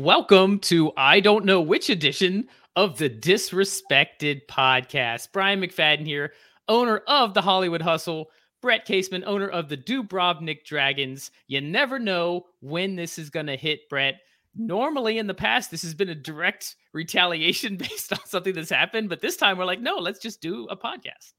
Welcome to I don't know which edition of the Disrespected podcast. Brian McFadden here, owner of the Hollywood Hustle. Brett Caseman, owner of the Dubrovnik Dragons. You never know when this is going to hit, Brett. Normally in the past, this has been a direct retaliation based on something that's happened, but this time we're like, no, let's just do a podcast.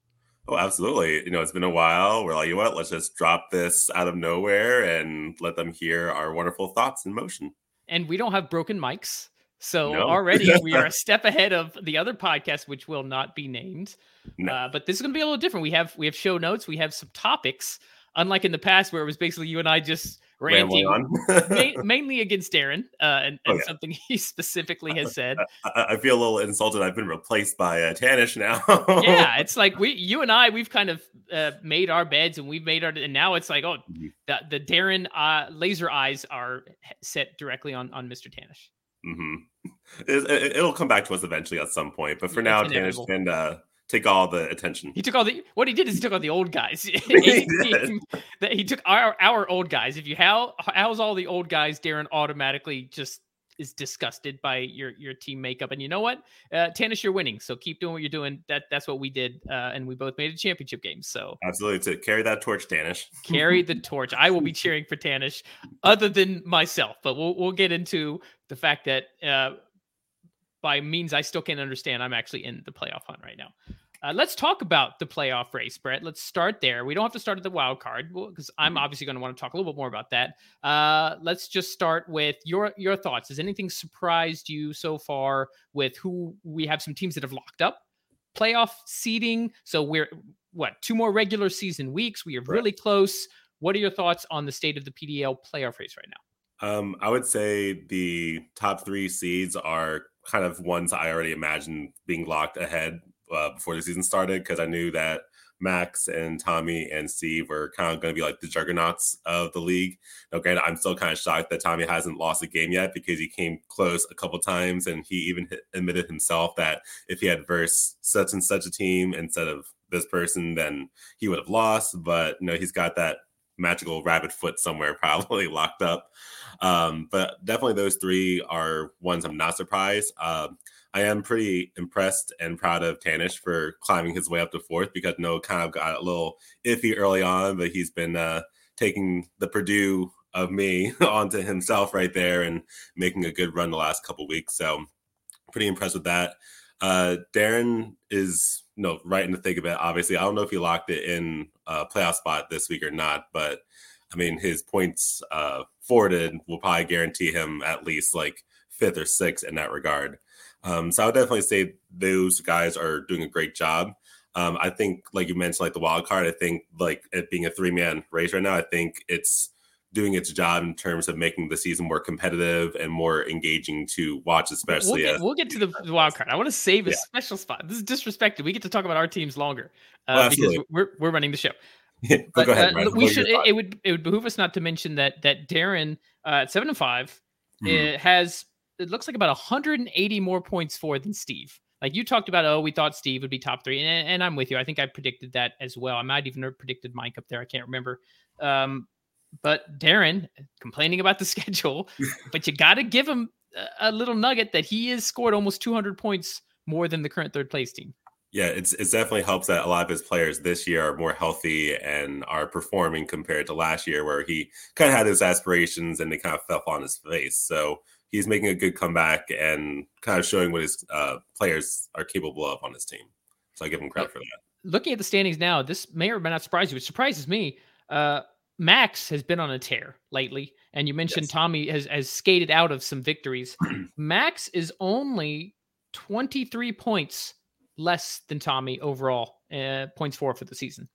Oh, absolutely. You know, it's been a while. We're like, you know what? Let's just drop this out of nowhere and let them hear our wonderful thoughts in motion and we don't have broken mics. So no. already we are a step ahead of the other podcast, which will not be named. No. Uh, but this is going to be a little different. We have we have show notes. We have some topics, unlike in the past where it was basically you and I just ranting ma- mainly against Darren uh, and, and oh, yeah. something he specifically has said. I, I, feel a little insulted. I've been replaced by uh, Tanish now. yeah, it's like we, you and I, we've kind of uh, made our beds and we've made our, and now it's like, oh, mm-hmm. the, the Darren uh, laser eyes are set directly on on Mr. Tanish. Mm-hmm. It, will come back to us eventually at some point, but for yeah, now, Tanish can uh, take all the attention. He took all the what he did is he took all the old guys. he, he, he, took our our old guys. If you how how's all the old guys, Darren automatically just is disgusted by your your team makeup. And you know what, uh, Tannis, you're winning. So keep doing what you're doing. That that's what we did, uh, and we both made a championship game. So absolutely to carry that torch, Tannis. carry the torch. I will be cheering for Tannis, other than myself. But we'll we'll get into the fact that. Uh, by means I still can't understand, I'm actually in the playoff hunt right now. Uh, let's talk about the playoff race, Brett. Let's start there. We don't have to start at the wild card because I'm mm-hmm. obviously going to want to talk a little bit more about that. Uh, let's just start with your your thoughts. Has anything surprised you so far with who we have some teams that have locked up playoff seeding? So we're what two more regular season weeks? We are really close. What are your thoughts on the state of the PDL playoff race right now? Um, I would say the top three seeds are kind of ones I already imagined being locked ahead uh, before the season started because I knew that Max and Tommy and Steve were kind of going to be like the juggernauts of the league. Okay, I'm still kind of shocked that Tommy hasn't lost a game yet because he came close a couple times and he even admitted himself that if he had versed such and such a team instead of this person, then he would have lost. But you know, he's got that magical rabbit foot somewhere probably locked up. Um, but definitely those three are ones I'm not surprised. Um, I am pretty impressed and proud of Tanish for climbing his way up to fourth because no kind of got a little iffy early on, but he's been uh, taking the Purdue of me onto himself right there and making a good run the last couple weeks. So pretty impressed with that. Uh, Darren is you know right in the thick of it. Obviously, I don't know if he locked it in a playoff spot this week or not, but I mean his points uh, forwarded will probably guarantee him at least like fifth or sixth in that regard. Um, so I would definitely say those guys are doing a great job. Um, I think, like you mentioned, like the wild card, I think like it being a three man race right now, I think it's doing its job in terms of making the season more competitive and more engaging to watch, especially. We'll get, we'll get to the wild card. I want to save a yeah. special spot. This is disrespected. We get to talk about our teams longer uh, oh, because we're, we're running the show. But, go ahead. Uh, we should. It, it, would. It would behoove us not to mention that that Darren uh, at seven and 5 mm. has it looks like about 180 more points for than Steve. Like you talked about, oh, we thought Steve would be top three, and, and I'm with you. I think I predicted that as well. I might even have predicted Mike up there. I can't remember. Um, but Darren complaining about the schedule, but you got to give him a, a little nugget that he has scored almost 200 points more than the current third place team. Yeah, it's it definitely helps that a lot of his players this year are more healthy and are performing compared to last year, where he kind of had his aspirations and they kind of fell on his face. So he's making a good comeback and kind of showing what his uh, players are capable of on his team. So I give him credit for that. Looking at the standings now, this may or may not surprise you. It surprises me. Uh, Max has been on a tear lately, and you mentioned yes. Tommy has, has skated out of some victories. Max is only 23 points less than Tommy overall, uh, points for for the season.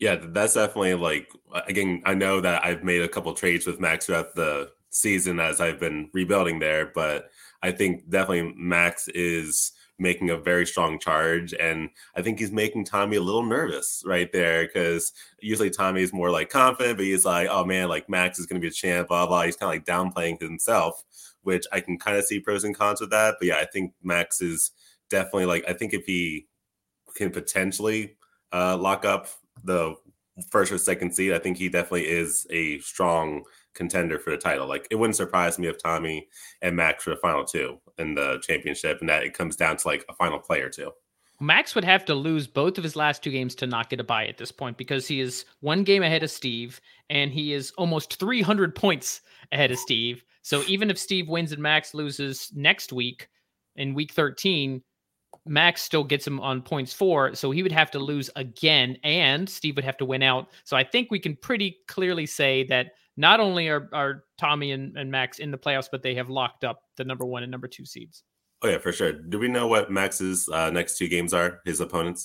Yeah, that's definitely like again. I know that I've made a couple trades with Max throughout the season as I've been rebuilding there. But I think definitely Max is making a very strong charge. And I think he's making Tommy a little nervous right there because usually Tommy is more like confident, but he's like, oh man, like Max is going to be a champ, blah, blah. He's kind of like downplaying himself, which I can kind of see pros and cons with that. But yeah, I think Max is definitely like, I think if he can potentially uh, lock up the first or second seed, I think he definitely is a strong contender for the title. Like it wouldn't surprise me if Tommy and Max for the final two in the championship, and that it comes down to like a final play or two. Max would have to lose both of his last two games to not get a bye at this point because he is one game ahead of Steve and he is almost 300 points ahead of Steve. So even if Steve wins and Max loses next week in week 13, Max still gets him on points for. So he would have to lose again and Steve would have to win out. So I think we can pretty clearly say that not only are, are Tommy and, and Max in the playoffs, but they have locked up the number one and number two seeds. Oh yeah, for sure. Do we know what Max's uh, next two games are? His opponents?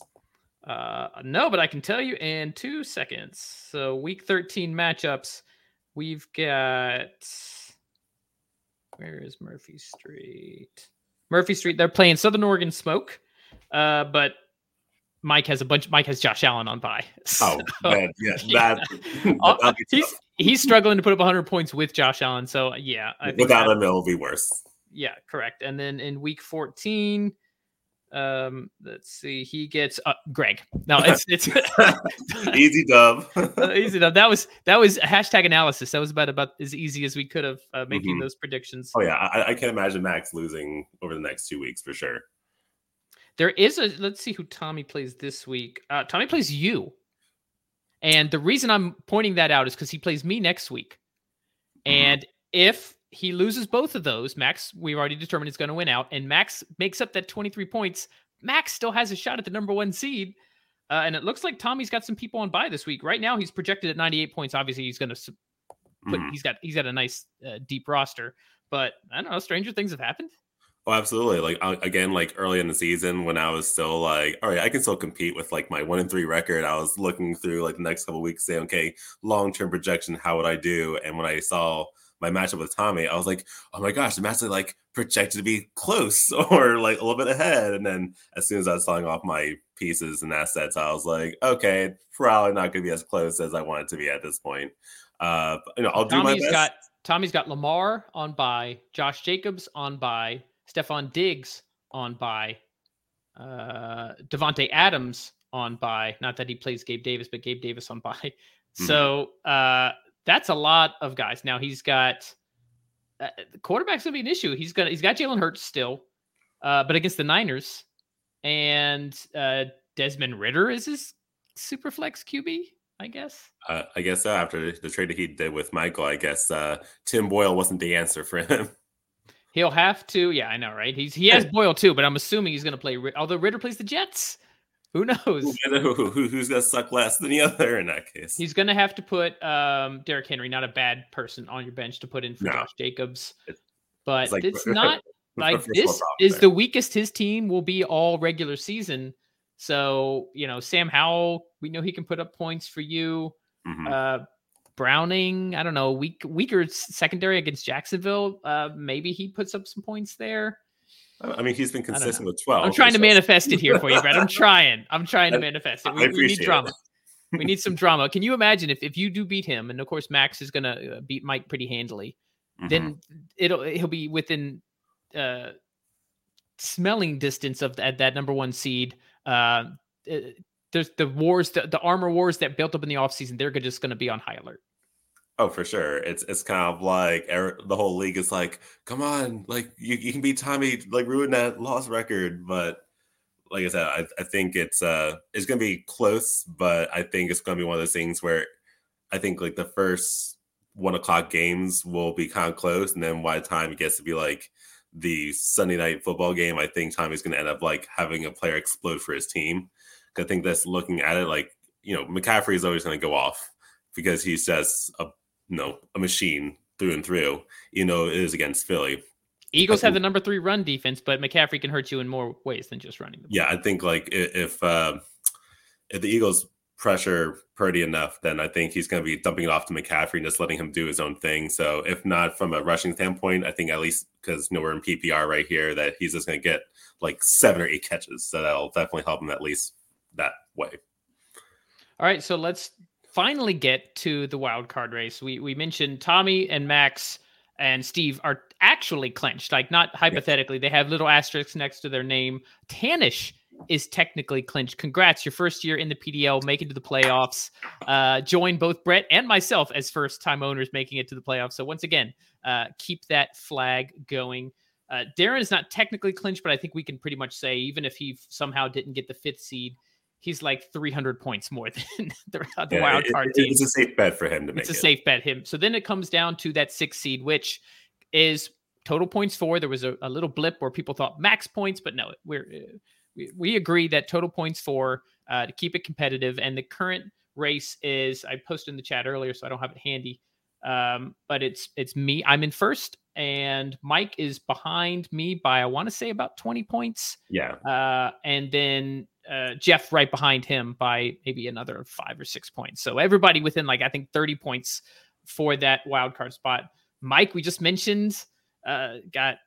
Uh, no, but I can tell you in two seconds. So week 13 matchups, we've got where is Murphy Street? Murphy Street. They're playing Southern Oregon Smoke, uh, but Mike has a bunch. Mike has Josh Allen on bye. So, oh, man, yeah, yeah. That, he's he's struggling to put up 100 points with Josh Allen. So yeah, without him, it'll be worse. Yeah, correct. And then in week 14, um, let's see, he gets uh, Greg. No, it's it's easy dub. uh, easy dub. That was that was hashtag analysis. That was about about as easy as we could have uh, making mm-hmm. those predictions. Oh yeah, I, I can imagine Max losing over the next two weeks for sure. There is a let's see who Tommy plays this week. Uh, Tommy plays you. And the reason I'm pointing that out is because he plays me next week. Mm-hmm. And if he loses both of those, Max, we've already determined is going to win out, and Max makes up that 23 points, Max still has a shot at the number one seed. Uh, and it looks like Tommy's got some people on bye this week. Right now, he's projected at 98 points. Obviously, he's going to put mm-hmm. he's got he's got a nice uh, deep roster. But I don't know, stranger things have happened. Oh, absolutely. Like again, like early in the season when I was still like, all right, I can still compete with like my one and three record. I was looking through like the next couple weeks, saying, okay, long term projection, how would I do? And when I saw my matchup with Tommy, I was like, oh my gosh, the match like projected to be close or like a little bit ahead. And then as soon as I was selling off my pieces and assets, I was like, okay, probably not going to be as close as I want it to be at this point. Uh, you know, I'll Tommy's do my best. Got, Tommy's got Lamar on bye Josh Jacobs on bye, Stefon Diggs on bye, uh, Davante Adams on bye. Not that he plays Gabe Davis, but Gabe Davis on bye. Mm-hmm. So uh, that's a lot of guys. Now he's got uh, the quarterback's gonna be an issue. He's got he's got Jalen Hurts still, uh, but against the Niners and uh, Desmond Ridder is his super flex QB. I guess. Uh, I guess so. After the trade that he did with Michael, I guess uh, Tim Boyle wasn't the answer for him. He'll have to. Yeah, I know, right? He's he has Boyle too, but I'm assuming he's going to play. Although Ridder plays the Jets, who knows? Who, who, who's going to suck less than the other in that case? He's going to have to put um, Derrick Henry, not a bad person, on your bench to put in for no. Josh Jacobs. But it's, like, it's not like this is there. the weakest his team will be all regular season. So you know, Sam Howell, we know he can put up points for you. Mm-hmm. Uh, Browning, I don't know, weak weaker secondary against Jacksonville. Uh, maybe he puts up some points there. I mean, he's been consistent with 12. I'm trying to manifest it here for you, Brett. I'm trying. I'm trying to manifest it. We, we need drama. It. we need some drama. Can you imagine if, if you do beat him, and of course Max is going to uh, beat Mike pretty handily, mm-hmm. then it'll he'll be within uh, smelling distance of that, that number one seed. Uh, uh there's the wars, the, the armor wars that built up in the offseason, they're just going to be on high alert. Oh, for sure. It's it's kind of like er, the whole league is like, come on, like you, you can beat Tommy, like ruin that loss record. But like I said, I, I think it's uh it's gonna be close, but I think it's gonna be one of those things where I think like the first one o'clock games will be kind of close, and then by the time it gets to be like the Sunday night football game, I think Tommy's gonna end up like having a player explode for his team. I think that's looking at it like you know McCaffrey is always going to go off because he's just a you know a machine through and through. You know, it is against Philly. Eagles have the number three run defense, but McCaffrey can hurt you in more ways than just running. The ball. Yeah, I think like if uh, if the Eagles pressure Purdy enough, then I think he's going to be dumping it off to McCaffrey and just letting him do his own thing. So if not from a rushing standpoint, I think at least because you know we're in PPR right here, that he's just going to get like seven or eight catches. So that'll definitely help him at least that way. All right, so let's finally get to the wild card race. We we mentioned Tommy and Max and Steve are actually clinched, like not hypothetically. They have little asterisks next to their name. Tanish is technically clinched. Congrats, your first year in the PDL, making it to the playoffs. Uh, join both Brett and myself as first time owners making it to the playoffs. So once again, uh, keep that flag going. Uh, Darren is not technically clinched, but I think we can pretty much say even if he somehow didn't get the fifth seed, he's like 300 points more than the, the yeah, wild card it, team. It's a safe bet for him to make. It's a it. safe bet him. So then it comes down to that six seed, which is total points for. There was a, a little blip where people thought max points, but no, we're uh, we, we agree that total points for uh, to keep it competitive. And the current race is I posted in the chat earlier, so I don't have it handy. Um, but it's it's me. I'm in first, and Mike is behind me by I want to say about 20 points. Yeah. Uh, and then uh, Jeff right behind him by maybe another five or six points. So everybody within like I think 30 points for that wild card spot. Mike, we just mentioned, uh, got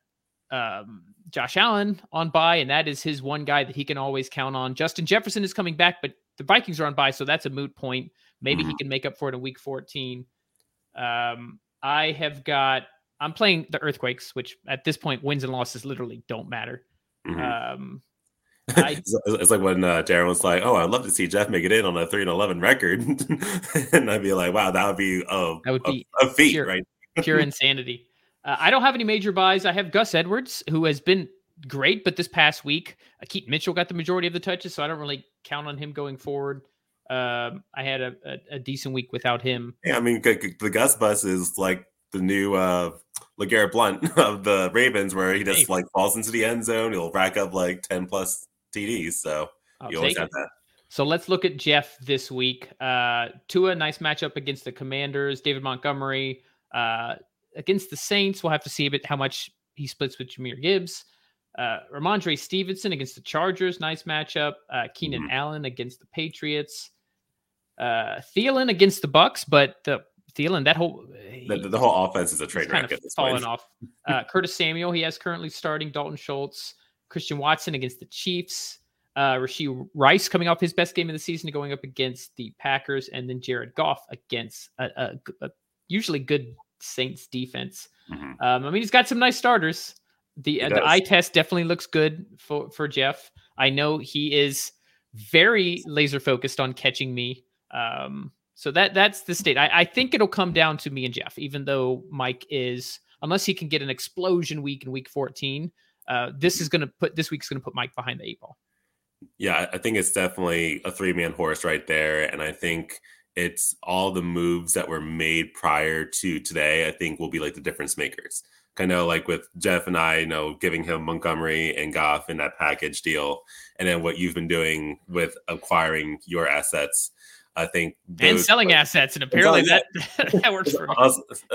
um, Josh Allen on bye, and that is his one guy that he can always count on. Justin Jefferson is coming back, but the Vikings are on bye, so that's a moot point. Maybe mm-hmm. he can make up for it in week 14. Um, I have got, I'm playing the Earthquakes, which at this point, wins and losses literally don't matter. Mm-hmm. Um, I, it's like when uh, Darren was like, "Oh, I'd love to see Jeff make it in on a three and eleven record," and I'd be like, "Wow, that would be a that would be a, feat, pure, right?" pure insanity. Uh, I don't have any major byes. I have Gus Edwards, who has been great, but this past week, Keaton Mitchell got the majority of the touches, so I don't really count on him going forward. Um, I had a, a, a, decent week without him. Yeah, I mean, the Gus bus is like the new uh, LeGarrette Blunt of the Ravens, where he just hey. like falls into the end zone. He'll rack up like 10 plus TDs. So I'll you always have that. So let's look at Jeff this week. Uh, Tua, nice matchup against the Commanders. David Montgomery uh, against the Saints. We'll have to see a bit how much he splits with Jahmyr Gibbs. Uh, Rhamondre Stevenson against the Chargers, nice matchup. Uh, Keenan mm-hmm. Allen against the Patriots. Uh, Thielen against the Bucs, but the Thielen that whole the, the whole offense is a train wreck at this falling off. Uh, Curtis Samuel, he has currently starting. Dalton Schultz, Christian Watson against the Chiefs. Uh, Rashee Rice coming off his best game of the season, going up against the Packers, and then Jared Goff against a, a, a usually good Saints defense. Mm-hmm. Um, I mean, he's got some nice starters. The uh, the eye test definitely looks good for for Jeff. I know he is very laser focused on catching me. Um, so that that's the state. I, I think it'll come down to me and Jeff, even though Mike is unless he can get an explosion week in week 14. Uh, this is going to put this week's going to put Mike behind the eight ball. Yeah, I think it's definitely a three man horse right there, and I think it's all the moves that were made prior to today. I think will be like the difference makers. Kind of like with Jeff and I, you know, giving him Montgomery and Goff in that package deal, and then what you've been doing with acquiring your assets. I think and selling assets, and apparently that that works for me.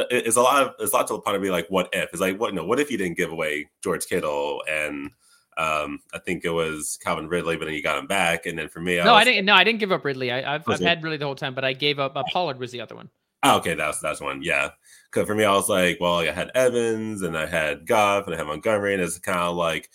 It's a lot of it's a lot to the point of be like, what if? It's like, what? No, what if you didn't give away George Kittle and um, I think it was Calvin Ridley, but then you got him back. And then for me, I no, was, I didn't. No, I didn't give up Ridley. I, have I've had Ridley the whole time, but I gave up. Uh, Pollard was the other one. Oh, okay, that's that's one. Yeah, because for me, I was like, well, I had Evans and I had Goff and I had Montgomery, and it's kind of like,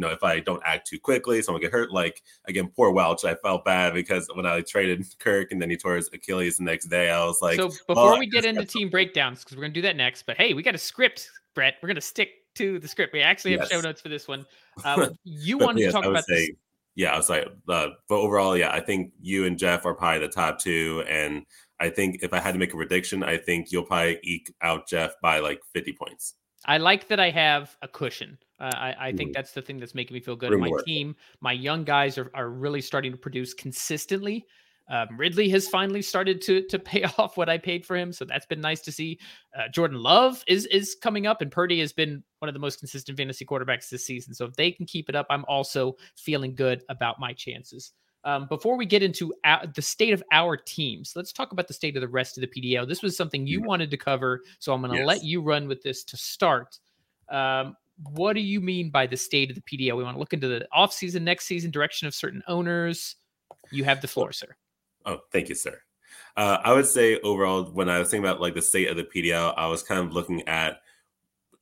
you know, if I don't act too quickly, someone get hurt. Like again, poor Welch. I felt bad because when I traded Kirk and then he tore his Achilles the next day, I was like, so before we get into team breakdowns, because we're gonna do that next. But hey, we got a script, Brett. We're gonna stick to the script. We actually have yes. show notes for this one. Um, you wanted yes, to talk about say, this. Yeah, I was like, uh, but overall, yeah, I think you and Jeff are probably the top two, and I think if I had to make a prediction, I think you'll probably eke out Jeff by like fifty points. I like that I have a cushion. Uh, I, I think mm. that's the thing that's making me feel good. my team, my young guys are, are really starting to produce consistently. Um, Ridley has finally started to to pay off what I paid for him, so that's been nice to see. Uh, Jordan Love is is coming up, and Purdy has been one of the most consistent fantasy quarterbacks this season. So if they can keep it up, I'm also feeling good about my chances. Um, before we get into our, the state of our teams, let's talk about the state of the rest of the PDL. This was something you wanted to cover, so I'm going to yes. let you run with this to start. Um, what do you mean by the state of the PDL? We want to look into the offseason, next season, direction of certain owners. You have the floor, sir. Oh, thank you, sir. Uh, I would say overall, when I was thinking about like the state of the PDL, I was kind of looking at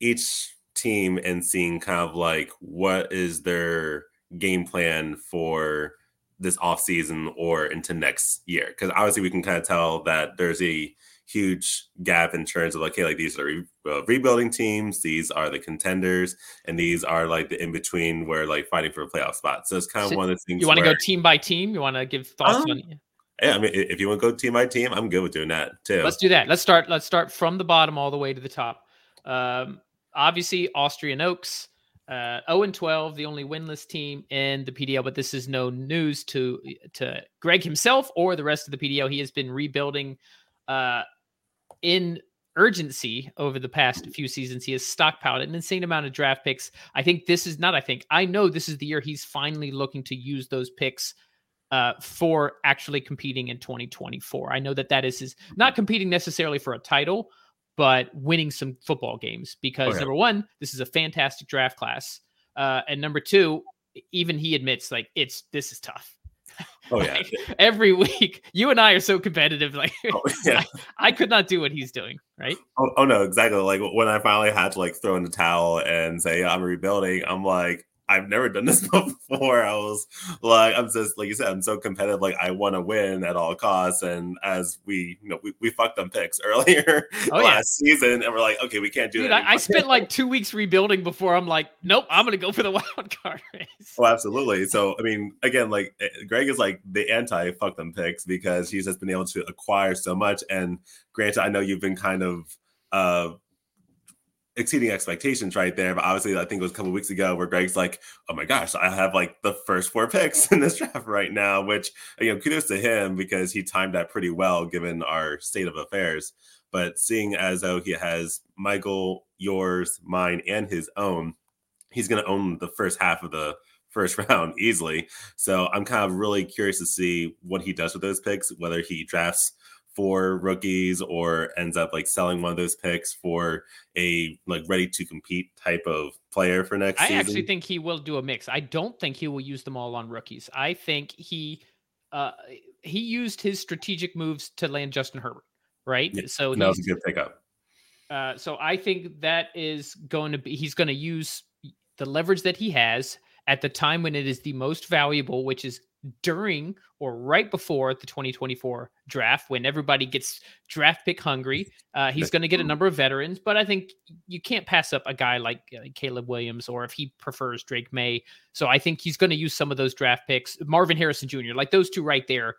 each team and seeing kind of like what is their game plan for this off season or into next year. Because obviously, we can kind of tell that there's a huge gap in terms of like, hey, like these are re- uh, rebuilding teams, these are the contenders, and these are like the in between where like fighting for a playoff spot. So it's kind of so one of the things. You want to go team by team? You want to give thoughts um, on? Yeah, I mean, if you want to go team by team, I'm good with doing that too. Let's do that. Let's start. Let's start from the bottom all the way to the top. Um, obviously, Austrian Oaks, uh, 0 and 12, the only winless team in the PDL. But this is no news to to Greg himself or the rest of the PDL. He has been rebuilding uh, in urgency over the past few seasons. He has stockpiled an insane amount of draft picks. I think this is not, I think, I know this is the year he's finally looking to use those picks uh, for actually competing in 2024. I know that that is his not competing necessarily for a title, but winning some football games because okay. number one, this is a fantastic draft class. Uh, and number two, even he admits like it's this is tough. Oh yeah. like, every week, you and I are so competitive. Like, oh, yeah. I, I, could not do what he's doing. Right. Oh, oh, no, exactly. Like when I finally had to like throw in the towel and say I'm rebuilding, I'm like, I've never done this before. I was like, I'm just like you said, I'm so competitive. Like I want to win at all costs. And as we, you know, we, we fucked them picks earlier oh, last yeah. season, and we're like, okay, we can't do Dude, that. I, I, spent like two weeks rebuilding before I'm like, nope, I'm gonna go for the wild card race. Oh, absolutely. So I mean, again, like eh, Greg is like the anti fuck them picks because he's just been able to acquire so much. And granted, I know you've been kind of uh exceeding expectations right there. But obviously, I think it was a couple weeks ago where Greg's like, "Oh my gosh, I have like the first four picks in this draft right now." Which you know, kudos to him because he timed that pretty well given our state of affairs. But seeing as though he has Michael, yours, mine, and his own, he's going to own the first half of the first round easily. So I'm kind of really curious to see what he does with those picks, whether he drafts for rookies or ends up like selling one of those picks for a like ready to compete type of player for next I season. actually think he will do a mix. I don't think he will use them all on rookies. I think he uh he used his strategic moves to land Justin Herbert, right? Yeah, so that was a good pickup. Uh, so I think that is going to be he's going to use the leverage that he has at the time when it is the most valuable, which is during or right before the 2024 draft when everybody gets draft pick hungry. Uh, he's going to get a number of veterans, but I think you can't pass up a guy like uh, Caleb Williams or if he prefers Drake Maye. So I think he's going to use some of those draft picks, Marvin Harrison Jr., like those two right there.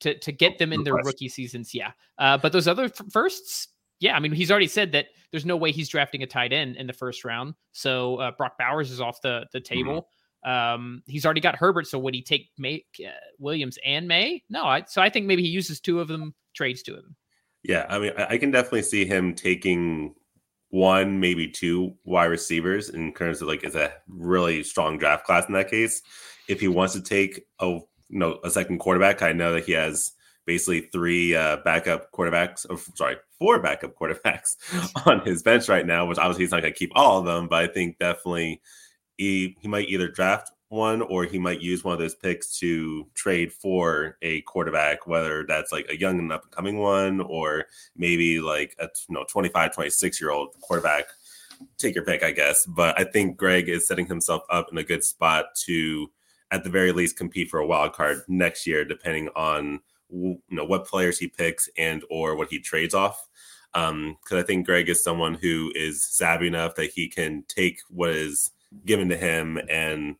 To, to get them in their rookie seasons, yeah. Uh, but those other f- firsts, yeah, I mean, he's already said that there's no way he's drafting a tight end in the first round. So uh, Brock Bowers is off the the table. Um, he's already got Herbert, so would he take Maye, uh, Williams and Maye? No, I, so I think maybe he uses two of them, trades two of them. Yeah, I mean, I, I can definitely see him taking one, maybe two wide receivers in terms of like it's a really strong draft class in that case. If he wants to take a you know a second quarterback, I know that he has basically three uh, backup quarterbacks. Or, sorry, four backup quarterbacks on his bench right now, which obviously he's not going to keep all of them, but I think definitely he he might either draft one or he might use one of those picks to trade for a quarterback whether that's like a young and up and coming one or maybe like a you know 25 26 year old quarterback. Take your pick i guess. But i think greg is setting himself up in a good spot to at the very least compete for a wild card next year depending on you know what players he picks and or what he trades off. Um because i think greg is someone who is savvy enough that he can take what is given to him and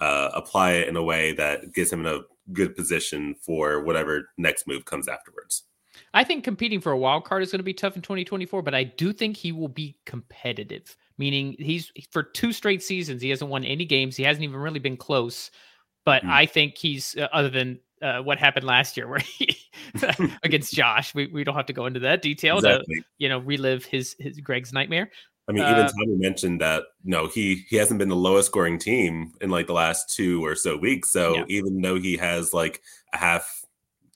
uh, apply it in a way that gets him in a good position for whatever next move comes afterwards. I think competing for a wild card is going to be tough in 2024, but I do think he will be competitive. Meaning, he's for two straight seasons, he hasn't won any games. He hasn't even really been close. But mm. I think he's uh, other than uh, what happened last year, where he against Josh. We, we don't have to go into that detail exactly. to you know relive his his Greg's nightmare. I mean, even uh, Tommy mentioned that no, he he hasn't been the lowest scoring team in like the last two or so weeks. So yeah. even though he has like a half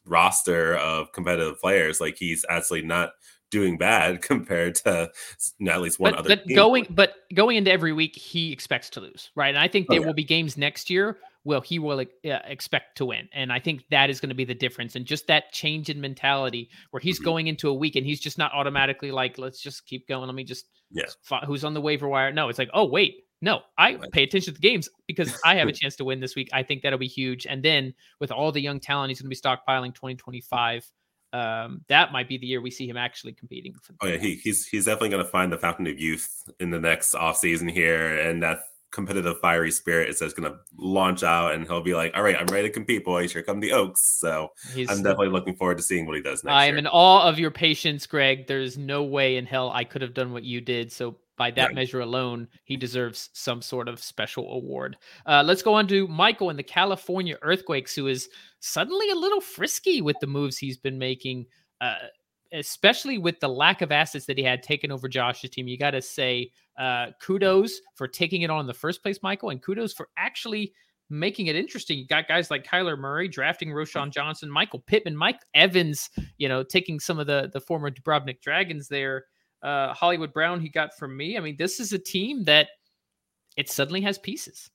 roster of competitive players, like he's actually not doing bad compared to you know, at least one but, other. But team. going, but going into every week, he expects to lose, right? And I think oh, there oh, yeah. will be games next year well he will uh, expect to win and i think that is going to be the difference and just that change in mentality where he's mm-hmm. going into a week and he's just not automatically like let's just keep going let me just yeah. who's on the waiver wire no it's like oh wait no i pay attention to the games because i have a chance to win this week i think that'll be huge and then with all the young talent he's going to be stockpiling 2025 um, that might be the year we see him actually competing. oh yeah, he, he's he's definitely going to find the fountain of youth in the next off season here, and that competitive fiery spirit is just going to launch out, and he'll be like, "All right, I'm ready to compete, boys. Here come the Oaks." So he's, I'm definitely looking forward to seeing what he does next. I am year. in awe of your patience, Greg. There's no way in hell I could have done what you did. So by that measure alone, he deserves some sort of special award. Uh, let's go on to Michael in the California Earthquakes, who is suddenly a little frisky with the moves he's been making, uh, especially with the lack of assets that he had taken over Josh's team. You got to say uh, kudos for taking it on in the first place, Michael, and kudos for actually making it interesting. You got guys like Kyler Murray drafting Roschon Johnson, Michael Pittman, Mike Evans, you know, taking some of the the former Dubrovnik Dragons there uh, Hollywood Brown he got from me. I mean, this is a team that it suddenly has pieces.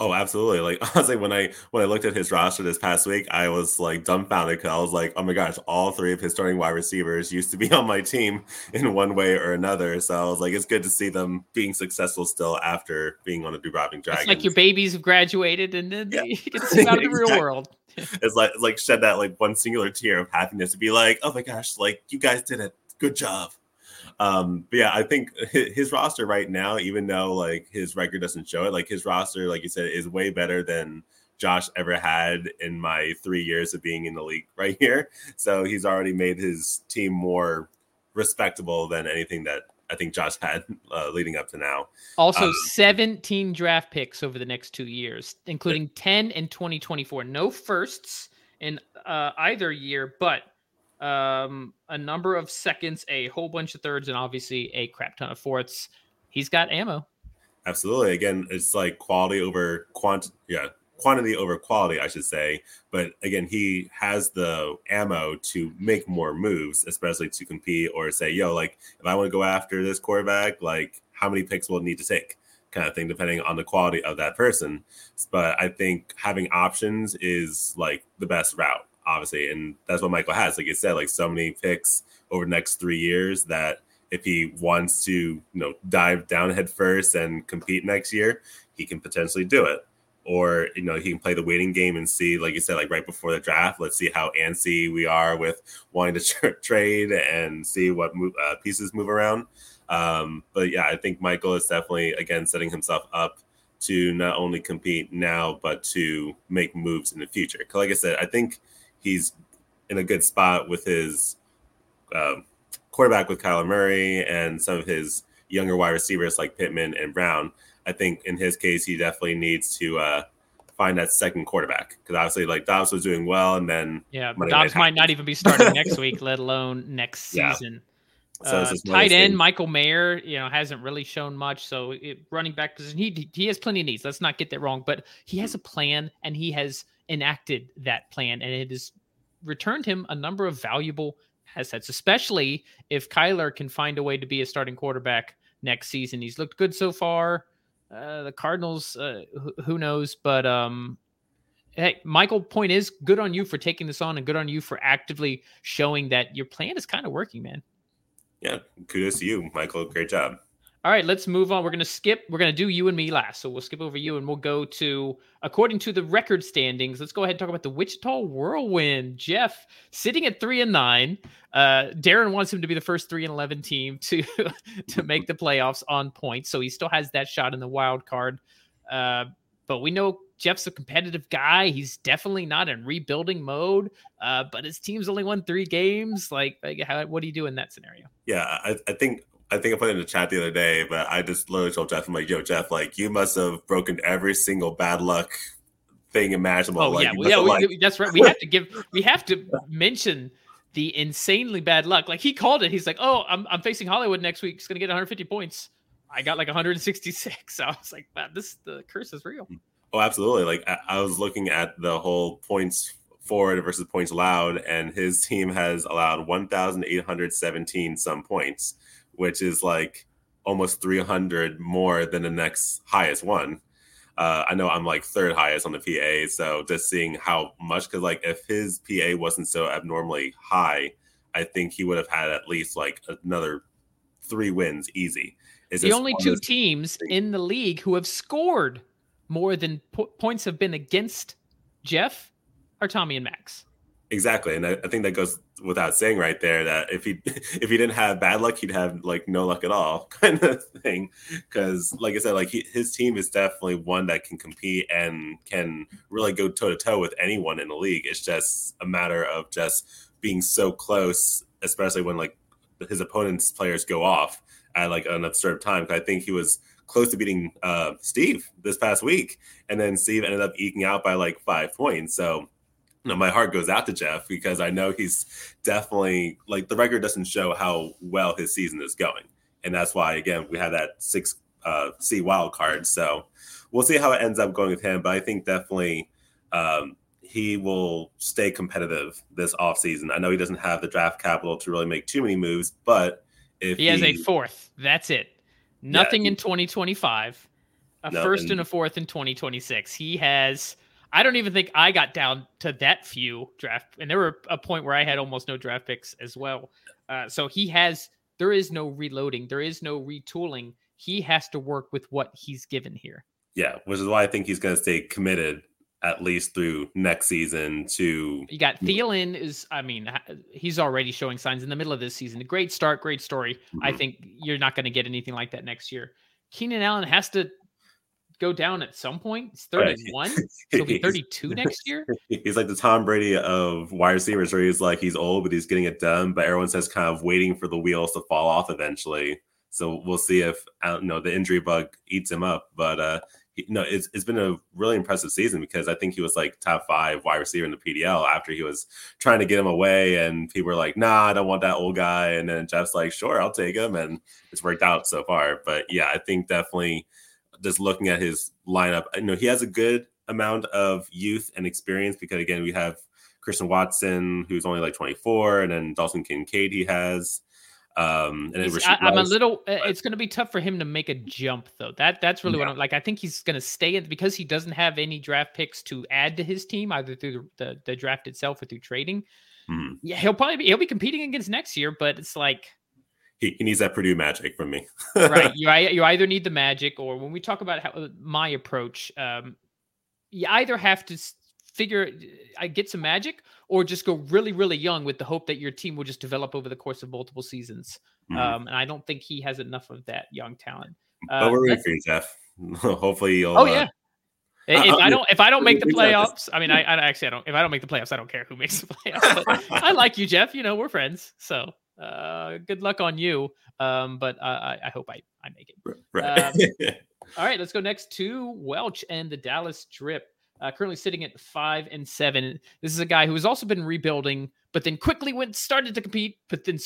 Oh, absolutely. Like honestly, when I when I looked at his roster this past week, I was like dumbfounded because I was like, oh my gosh, all three of his starting wide receivers used to be on my team in one way or another. So I was like, it's good to see them being successful still after being on the Dubrovnik Dragons. It's like your babies have graduated and then yeah. you get to see out in the real world. it's like it's like shed that like one singular tear of happiness to be like, oh my gosh, like you guys did it. Good job. Um, but yeah, I think his roster right now, even though like his record doesn't show it, like his roster, like you said, is way better than Josh ever had in my three years of being in the league right here. So he's already made his team more respectable than anything that I think Josh had uh, leading up to now. Also, um, 17 draft picks over the next two years, including 10 in 2024. No firsts in uh, either year, but um, a number of seconds, a whole bunch of thirds, and obviously a crap ton of fourths. He's got ammo. Absolutely. Again, it's like quality over quant. Yeah, quantity over quality, I should say. But again, he has the ammo to make more moves, especially to compete or say, yo, like if I want to go after this quarterback, like how many picks will need to take? Kind of thing, depending on the quality of that person. But I think having options is like the best route obviously, and that's what Michael has. Like you said, like so many picks over the next three years that if he wants to, you know, dive down head first and compete next year, he can potentially do it. Or you know, he can play the waiting game and see, like you said, like right before the draft. Let's see how antsy we are with wanting to tra- trade and see what move, uh, pieces move around. Um, but yeah, I think Michael is definitely again setting himself up to not only compete now but to make moves in the future. Like I said, I think he's in a good spot with his uh, quarterback with Kyler Murray and some of his younger wide receivers like Pittman and Brown. I think in his case, he definitely needs to uh, find that second quarterback because obviously, like Dobbs was doing well, and then yeah, Dobbs might not even be starting next week, let alone next season. Yeah. So uh, tight end Michael Mayer, you know, hasn't really shown much. So it, running back position, he he has plenty of needs. Let's not get that wrong, but he has a plan and he has enacted that plan, and it has returned him a number of valuable assets, especially if Kyler can find a way to be a starting quarterback next season. He's looked good so far. Uh, the Cardinals, uh, who, knows? But um, hey, Michael, point is good on you for taking this on, and good on you for actively showing that your plan is kind of working, man. Yeah, kudos to you, Michael. Great job. All right, let's move on. We're going to skip. We're going to do you and me last. So we'll skip over you and we'll go to, according to the record standings, let's go ahead and talk about the Wichita Whirlwind. Jeff sitting at three and nine. Uh, Darren wants him to be the first three and 11 team to, to make the playoffs on points. So he still has that shot in the wild card. Uh, but we know Jeff's a competitive guy. He's definitely not in rebuilding mode. Uh, but his team's only won three games. Like, like how, what do you do in that scenario? Yeah, I, I think I think I put it in the chat the other day, but I just literally told Jeff, I'm like, yo, Jeff, like you must have broken every single bad luck thing imaginable. Oh, like, yeah, yeah, we, like... that's right. We have to give, we have to mention the insanely bad luck. Like he called it. He's like, oh, I'm, I'm facing Hollywood next week. He's going to get 150 points. I got like 166. So I was like, man, this, the curse is real. Oh, absolutely. Like I, I was looking at the whole points forward versus points allowed, and his team has allowed 1,817 some points which is like almost 300 more than the next highest one. Uh, I know I'm like third highest on the PA, so just seeing how much, because like if his PA wasn't so abnormally high, I think he would have had at least like another three wins easy. Is the only two teams thing. in the league who have scored more than po- points have been against Jeff are Tommy and Max. Exactly, and I, I, think that goes without saying right there that if he if he didn't have bad luck, he'd have like no luck at all, kind of thing. Because, like I said, like he, his team is definitely one that can compete and can really go toe to toe with anyone in the league. It's just a matter of just being so close, especially when like his opponent's players go off at like an absurd time. Because I think he was close to beating uh, Steve this past week, and then Steve ended up eking out by like five points. So you know, my heart goes out to Jeff because I know he's definitely like the record doesn't show how well his season is going, and that's why again we have that six uh, C wild card. So we'll see how it ends up going with him, but I think definitely um, he will stay competitive this offseason. I know he doesn't have the draft capital to really make too many moves, but if he has a fourth, that's it. Nothing yeah, in 2025, a no, first and, and a fourth in 2026. He has I don't even think I got down to that few draft, and there were a point where I had almost no draft picks as well. Uh, so he has. There is no reloading. There is no retooling. He has to work with what he's given here. Yeah, which is why I think he's going to stay committed at least through next season. To you got Thielen is. I mean, he's already showing signs in the middle of this season. A great start, great story. Mm-hmm. I think you're not going to get anything like that next year. Keenan Allen has to go down at some point. He's 31. He'll be 32 next year. He's like the Tom Brady of wide receivers, where he's like he's old, but he's getting it done. But everyone says kind of waiting for the wheels to fall off eventually. So we'll see if I don't know the injury bug eats him up. But uh he, no, it's it's been a really impressive season because I think he was like top five wide receiver in the PDL after he was trying to get him away, and people were like, "Nah, I don't want that old guy." And then Jeff's like, "Sure, I'll take him," and it's worked out so far. But yeah, I think definitely just looking at his lineup, you know, he has a good amount of youth and experience because again, we have Christian Watson, who's only like 24, and then Dalton Kincaid he has. Um, and I, am a little. But, it's going to be tough for him to make a jump, though. That that's really yeah. what I'm like. I think he's going to stay in because he doesn't have any draft picks to add to his team, either through the, the, the draft itself or through trading. Mm-hmm. Yeah, he'll probably be he'll be competing against next year, but it's like he, he needs that Purdue magic from me. right. You you either need the magic, or when we talk about how, my approach, um, you either have to figure I get some magic, or just go really really young with the hope that your team will just develop over the course of multiple seasons. Mm-hmm. Um, and I don't think he has enough of that young talent. Uh, but we're rooting for you, Jeff. Hopefully, you'll. Oh yeah. Uh, if I don't, if I don't make the playoffs, I mean, I, I, actually I don't. If I don't make the playoffs, I don't care who makes the playoffs. I like you, Jeff. You know, we're friends, so uh, good luck on you. Um, but I, I hope I, I make it. Right. Um, all right, let's go next to Welch and the Dallas Drip. Uh, currently sitting at five and seven. This is a guy who has also been rebuilding, but then quickly went started to compete, but then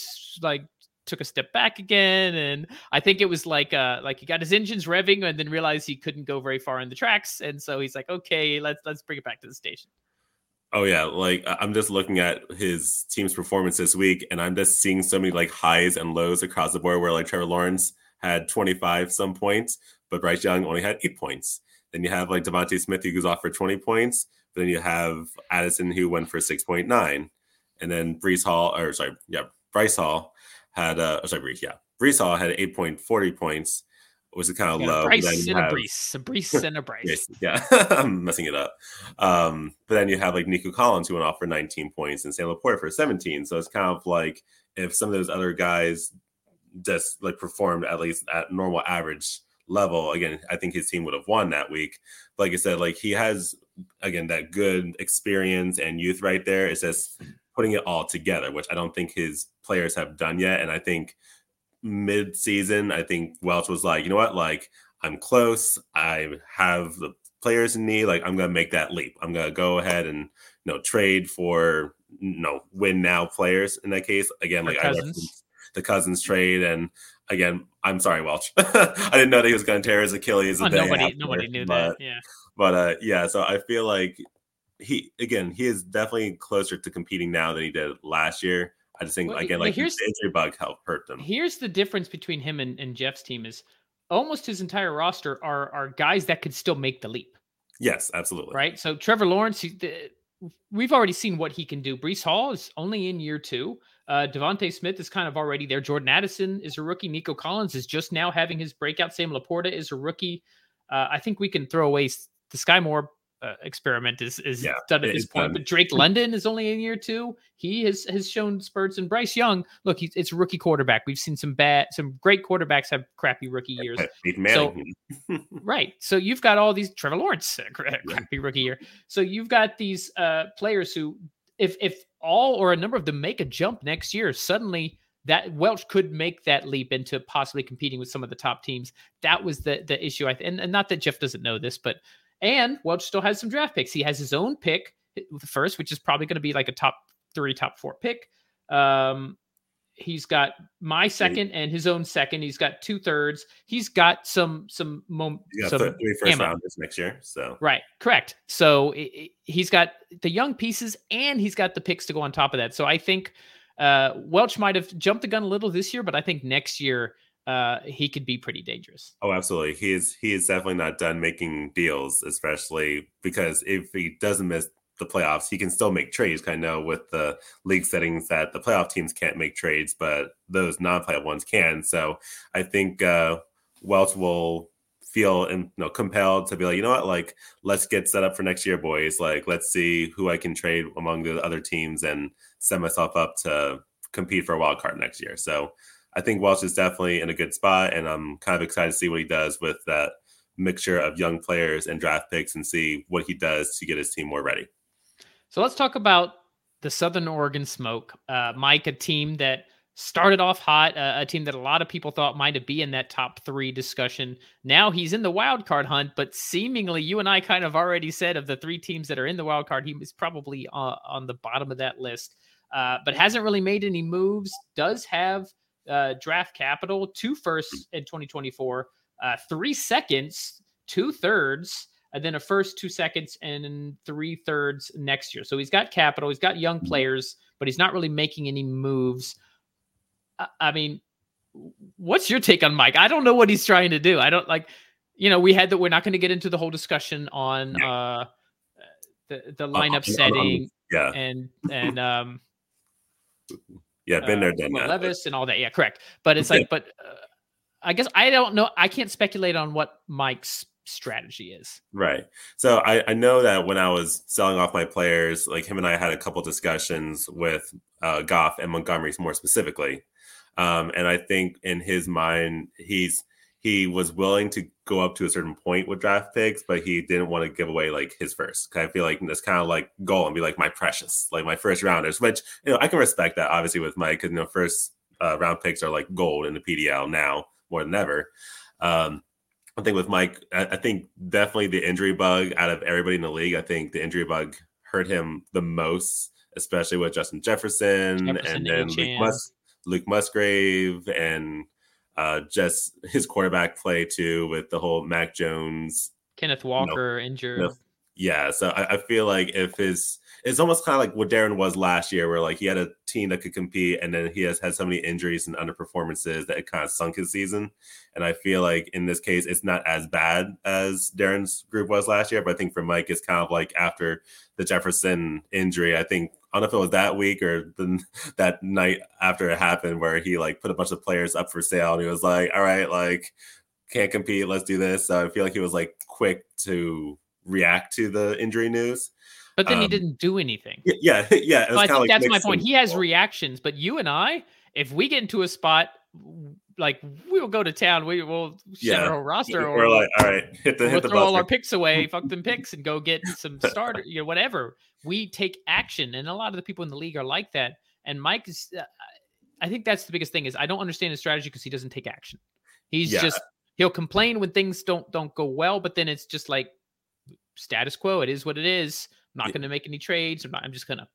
like took a step back again. And I think it was like uh like he got his engines revving and then realized he couldn't go very far in the tracks, and so he's like, okay, let's let's bring it back to the station. Oh yeah, like I'm just looking at his team's performance this week, and I'm just seeing so many like highs and lows across the board. Where like Trevor Lawrence had 25 some points, but Bryce Young only had eight points. Then you have like DeVonta Smith who goes off for 20 points. But then you have Addison who went for 6.9, and then Breece Hall or sorry, yeah, Bryce Hall had uh sorry Breece, yeah, Breece Hall had 8.40 points was it kind of low. Bryce and have, a a and a Bryce. yeah, I'm messing it up. Um, but then you have like Nico Collins who went off for 19 points and Sam LaPorta for 17. So it's kind of like if some of those other guys just like performed at least at normal average level, again, I think his team would have won that week. Like I said, like he has again that good experience and youth right there. It's just putting it all together, which I don't think his players have done yet. And I think mid season, I think Welch was like, you know what, like I'm close. I have the players in me. Like I'm gonna make that leap. I'm gonna go ahead and you know trade for you know win now players in that case. Again, like I the Cousins trade and again, I'm sorry, Welch. I didn't know that he was gonna tear his Achilles. Oh, nobody, after, nobody knew but, that. Yeah. But uh, yeah, so I feel like he again he is definitely closer to competing now than he did last year. I just think well, again, like here's, the injury bug helped hurt them. Here's the difference between him and, and Jeff's team is almost his entire roster are are guys that could still make the leap. Yes, absolutely. Right. So Trevor Lawrence, he, the, we've already seen what he can do. Breece Hall is only in year two. Uh, DeVonta Smith is kind of already there. Jordan Addison is a rookie. Nico Collins is just now having his breakout. Sam LaPorta is a rookie. Uh, I think we can throw away the Skyy Moore uh, experiment is is Yeah, done at this point. done. But Drake London is only in year two. He has has shown spurts, and Bryce Young, look, he's it's a rookie quarterback. We've seen some bad, some great quarterbacks have crappy rookie years. Manning. Right. So you've got all these Trevor Lawrence, uh, crappy rookie year. So you've got these uh, players who, if if all or a number of them make a jump next year, suddenly that Welch could make that leap into possibly competing with some of the top teams. That was the the issue. I th- and, and not that Jeff doesn't know this, but and Welch still has some draft picks. He has his own pick, the first, which is probably going to be like a top three, top four pick. Um, he's got my second and his own second. He's got two thirds. He's got some some mom- You got some th- three first ammo. rounders next year. So Right, correct. So i- i- he's got the young pieces and he's got the picks to go on top of that. So I think uh, Welch might have jumped the gun a little this year, but I think next year uh, he could be pretty dangerous. Oh, absolutely. He is he is definitely not done making deals, especially because if he doesn't miss the playoffs, he can still make trades. I know with the league settings that the playoff teams can't make trades, but those non-playoff ones can. So I think uh, Welch will feel and you know compelled to be like, you know what, like let's get set up for next year, boys. Like let's see who I can trade among the other teams and set myself up to compete for a wild card next year. So I think Welch is definitely in a good spot, and I'm kind of excited to see what he does with that mixture of young players and draft picks and see what he does to get his team more ready. So let's talk about the Southern Oregon Smoke. Uh, Mike, a team that started off hot, uh, a team that a lot of people thought might be in that top three discussion. Now he's in the wild card hunt, but seemingly you and I kind of already said of the three teams that are in the wild card, he is probably uh, on the bottom of that list. Uh, but hasn't really made any moves. Does have uh, draft capital, two firsts in 2024, uh, three seconds, two thirds, and then a first, two seconds, and three thirds next year. So he's got capital, he's got young players, but he's not really making any moves. I, I mean, what's your take on Mike? I don't know what he's trying to do. I don't like, you know, we had that. We're not going to get into the whole discussion on uh, the the lineup on- setting Yeah, and and um yeah, been uh, there, done that. Levis and all that. Yeah, correct. But it's like, but uh, I guess I don't know. I can't speculate on what Mike's strategy is. Right. So I, I know that when I was selling off my players, like him and I had a couple discussions with uh, Goff and Montgomery's more specifically. Um, and I think in his mind, he's he was willing to go up to a certain point with draft picks, but he didn't want to give away like his first. I feel like that's kind of like goal and be like my precious, like my first rounders, which you know I can respect that obviously with Mike because you know first uh, round picks are like gold in the PDL now more than ever. Um, I think with Mike, I, I think definitely the injury bug out of everybody in the league. I think the injury bug hurt him the most, especially with Justin Jefferson, Jefferson, and then Luke, Mus- Luke Musgrave and uh, just his quarterback play too with the whole Mac Jones Kenneth Walker injured. No. yeah, so I, I feel like if his it's almost kind of like what Darren was last year, where like he had a team that could compete, and then he has had so many injuries and underperformances that it kind of sunk his season. And I feel like in this case, it's not as bad as Darren's group was last year, but I think for Mike, it's kind of like after the Jefferson injury. I think I don't know if it was that week or the, that night after it happened, where he like put a bunch of players up for sale, and he was like, "All right, like." Can't compete. Let's do this. So I feel like he was like quick to react to the injury news. But then he Um, didn't do anything. Yeah, yeah. It So was I think like that's my point. He has reactions, but you and I, if we get into a spot, like we'll go to town, we will set Yeah. our whole roster, We're like, all right, hit the we'll hit the throw all our picks away, fuck them picks, and go get some starter, you know, whatever. We take action, and a lot of the people in the league are like that. And Mike is, uh, I think that's the biggest thing is I don't understand his strategy because he doesn't take action. He's Yeah. just he'll complain when things don't don't go well, but then it's just like status quo. It is what it is. I'm not Yeah. going to make any trades. I'm, not, I'm just going to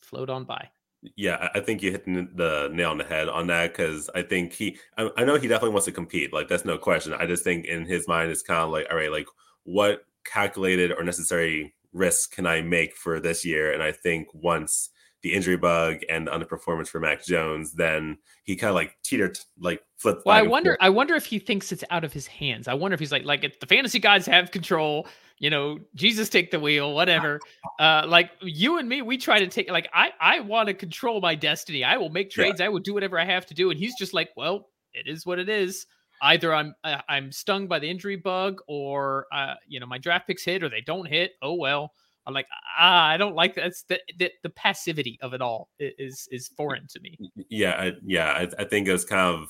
float on by. Yeah, I think you hit the nail on the head on that because I think he, I, know he definitely wants to compete. Like that's no question. I just think in his mind it's kind of like, all right, like what calculated or necessary risks can I make for this year? And I think once the injury bug and the underperformance for Mac Jones, then he kind of like teetered, like flipped. Well, I wonder. forth. I wonder if he thinks it's out of his hands. I wonder if he's like, like if the fantasy gods have control. You know, Jesus take the wheel, whatever. Uh, like you and me, we try to take. Like I, I want to control my destiny. I will make Yeah. trades. I will do whatever I have to do. And he's just like, well, it is what it is. either I'm uh, I'm stung by the injury bug, or uh, you know my draft picks hit or they don't hit. Oh well. I'm like, ah, I don't like that. It's the, the, the passivity of it all is is foreign to me. Yeah, I, yeah, I, I think it's kind of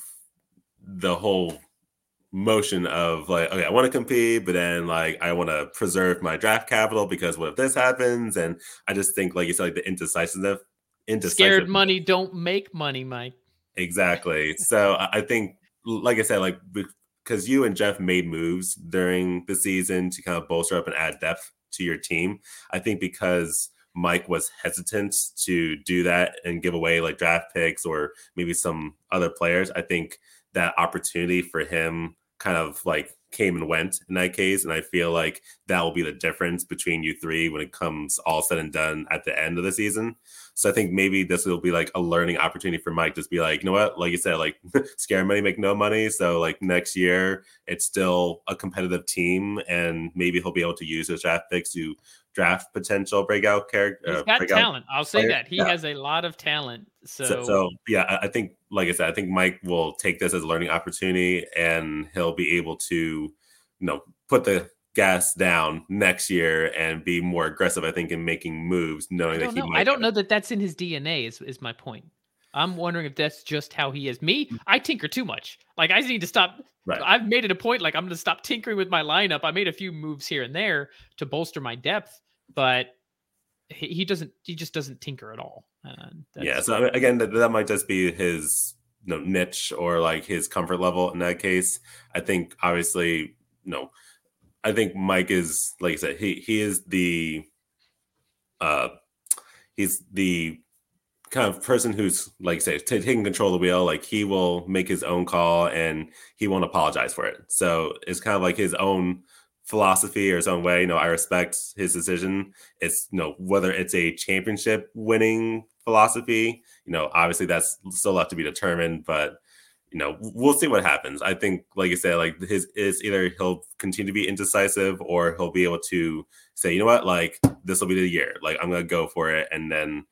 the whole motion of like, okay, I want to compete, but then like I want to preserve my draft capital because what if this happens? And I just think, like you said, like the indecisiveness, indecisive. Scared money don't make money, Mike. Exactly. so I think, like I said, like because you and Jeff made moves during the season to kind of bolster up and add depth to your team. I think because Mike was hesitant to do that and give away like draft picks or maybe some other players, I think that opportunity for him kind of like came and went in that case. And I feel like that will be the difference between you three when it comes all said and done at the end of the season. So I think maybe this will be like a learning opportunity for Mike. Just be like, you know what? Like you said, like scare money, make no money. So like next year, it's still a competitive team, and maybe he'll be able to use his draft picks to draft potential breakout character. He's uh, got talent. I'll say player. that he yeah. has a lot of talent. So. so, so yeah, I think, like I said, I think Mike will take this as a learning opportunity, and he'll be able to, you know, put the gas down next year and be more aggressive. I think in making moves, knowing that he. Know. I don't know that that's in his DNA. Is is my point. I'm wondering if that's just how he is. Me, mm. I tinker too much. Like I need to stop. Right. I've made it a point. Like I'm going to stop tinkering with my lineup. I made a few moves here and there to bolster my depth, but he, he doesn't. He just doesn't tinker at all. yeah. So I mean, again, that, that might just be his you know, niche or like his comfort level in that case. I think obviously, you know I think Mike is like I said, he he is the uh he's the kind of person who's like say t- taking control of the wheel like he will make his own call and he won't apologize for it so it's kind of like his own philosophy or his own way you know i respect his decision it's you know whether it's a championship winning philosophy you know obviously that's still left to be determined but you know, we'll see what happens. I think, like I said, like his is either he'll continue to be indecisive or he'll be able to say, you know what, like this will be the year. Like I'm gonna go for it, and then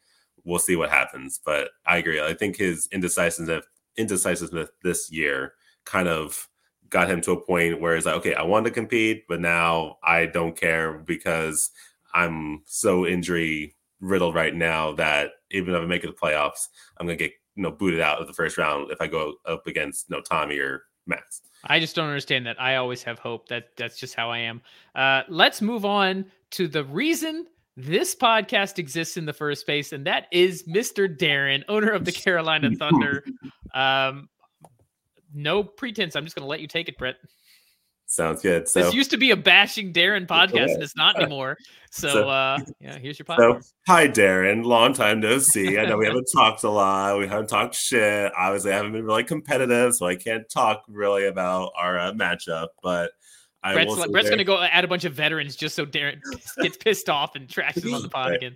we'll see what happens. But I agree. I think his indecisiveness indecisiveness this year kind of got him to a point where it's like, okay, I want to compete, but now I don't care because I'm so injury riddled right now that even if I make it to the playoffs, I'm gonna get you know booted out of the first round if I go up against you know Tommy or Max. I just don't understand that. I always have hope. That that's just how I am. Uh, let's move on to the reason this podcast exists in the first place, and that is Mr. Darren, owner of the Carolina Thunder. Um, no pretense. I'm just going to let you take it, Brett. Sounds good. So this used to be a bashing Darren podcast, and it's not anymore. So, so uh, yeah, here's your podcast. So, hi, Darren. Long time no see. I know we haven't talked a lot. We haven't talked shit. Obviously, I haven't been really competitive, so I can't talk really about our uh, matchup. But I Brett's, like, Brett's going to go add a bunch of veterans just so Darren gets pissed off and trashes him on the pod again.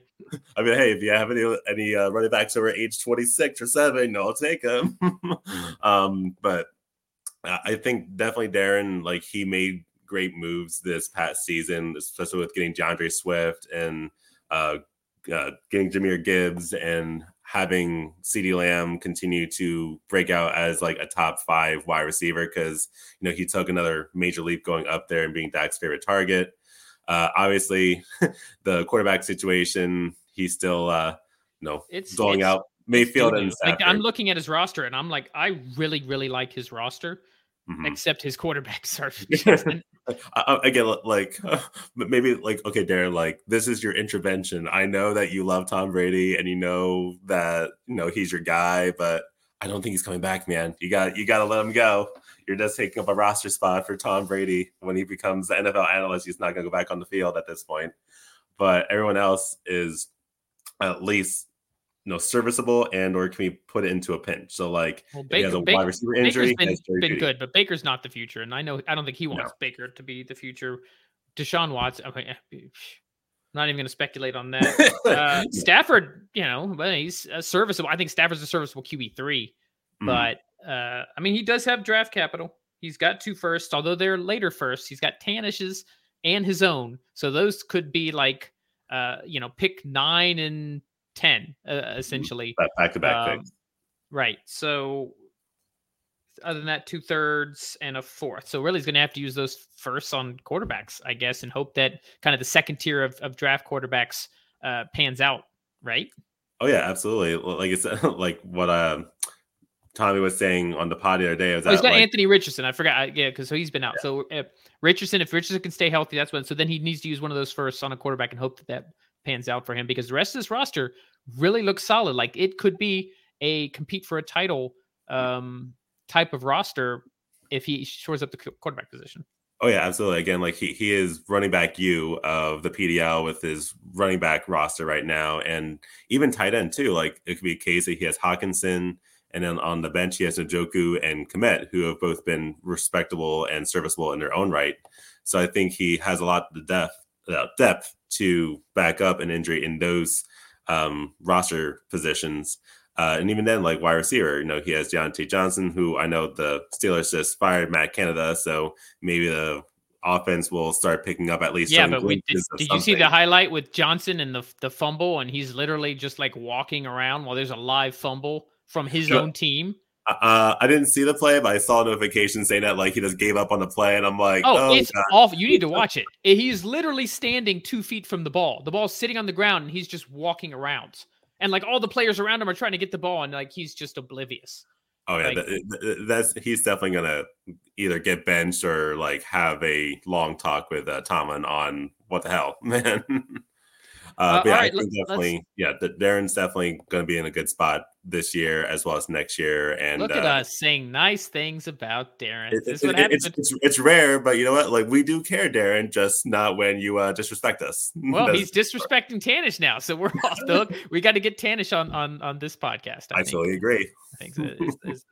I mean, hey, if you have any any uh, running backs over age twenty six or seven, no, I'll take them. um, but I think definitely Darren, like he made great moves this past season, especially with getting D'Andre Swift and uh, uh, getting Jahmyr Gibbs and having CeeDee Lamb continue to break out as like a top five wide receiver because you know he took another major leap going up there and being Dak's favorite target. Uh, obviously, the quarterback situation, he's still uh, you know it's, going it's, out Mayfield and like, I'm looking at his roster and I'm like, I really, really like his roster, mm-hmm. except his quarterbacks are. Again, like maybe like okay, Darren, like this is your intervention. I know that you love Tom Brady and you know that you know he's your guy, but I don't think he's coming back, man. You got you got to let him go. You're just taking up a roster spot for Tom Brady when he becomes the NFL analyst. He's not going to go back on the field at this point. But everyone else is at least you know serviceable and or can we put it into a pinch? So like well, Baker, he has a Baker, wide receiver injury. Baker's been, been good, but Baker's not the future, and I know I don't think he wants no. Baker to be the future. Deshaun Watson. Okay, eh, not even going to speculate on that. Uh, Stafford, you know, but he's serviceable. I think Stafford's a serviceable QB three, mm. but uh, I mean he does have draft capital. He's got two firsts, although they're later firsts. He's got Tanish's and his own, so those could be like, uh, you know, pick nine and 10 uh, mm-hmm. essentially back to back um, right so other than that, two thirds and a fourth. So really, he's going to have to use those firsts on quarterbacks, I guess, and hope that kind of the second tier of, of draft quarterbacks uh, pans out, right? Oh yeah, absolutely. Like it's like what uh, Tommy was saying on the pod the other day. Was oh, he's got like, Anthony Richardson. I forgot. Yeah, because so he's been out. Yeah. So uh, Richardson, if Richardson can stay healthy, that's when. So then he needs to use one of those firsts on a quarterback and hope that that pans out for him because the rest of this roster really looks solid. Like it could be a compete for a title um, type of roster if he shores up the quarterback position. Oh yeah, absolutely. Again, like he he is running back you of the PDL with his running back roster right now, and even tight end too. Like it could be a case that he has Hockenson, and then on the bench he has Njoku and Kmet, who have both been respectable and serviceable in their own right. So I think he has a lot of depth uh, depth to back up an injury in those um, roster positions. Uh, and even then, like wide receiver, you know, he has Diontae Johnson, who I know the Steelers just fired Matt Canada, so maybe the offense will start picking up at least. Yeah, but we, did, did you see the highlight with Johnson and the the fumble, and he's literally just like walking around while there's a live fumble from his sure. own team. Uh, I didn't see the play, but I saw a notification saying that like he just gave up on the play, and I'm like, oh, oh it's God. awful. You need to watch it. He's literally standing two feet from the ball. The ball's sitting on the ground, and he's just walking around and like all the players around him are trying to get the ball, and like he's just oblivious. Oh yeah, like, that, that's he's definitely gonna either get benched or like have a long talk with uh, Tomlin on what the hell, man. Uh, uh, but yeah, right, I think definitely, yeah, Darren's definitely going to be in a good spot this year as well as next year. And look at uh, us saying nice things about Darren. It, it, it, it's, it's, it's, rare, but you know what? Like we do care, Darren, just not when you uh, disrespect us. Well, he's disrespecting Tanish now, so we're off the hook. We got to get Tanish on on on this podcast. I, I totally agree. I think it's, it's,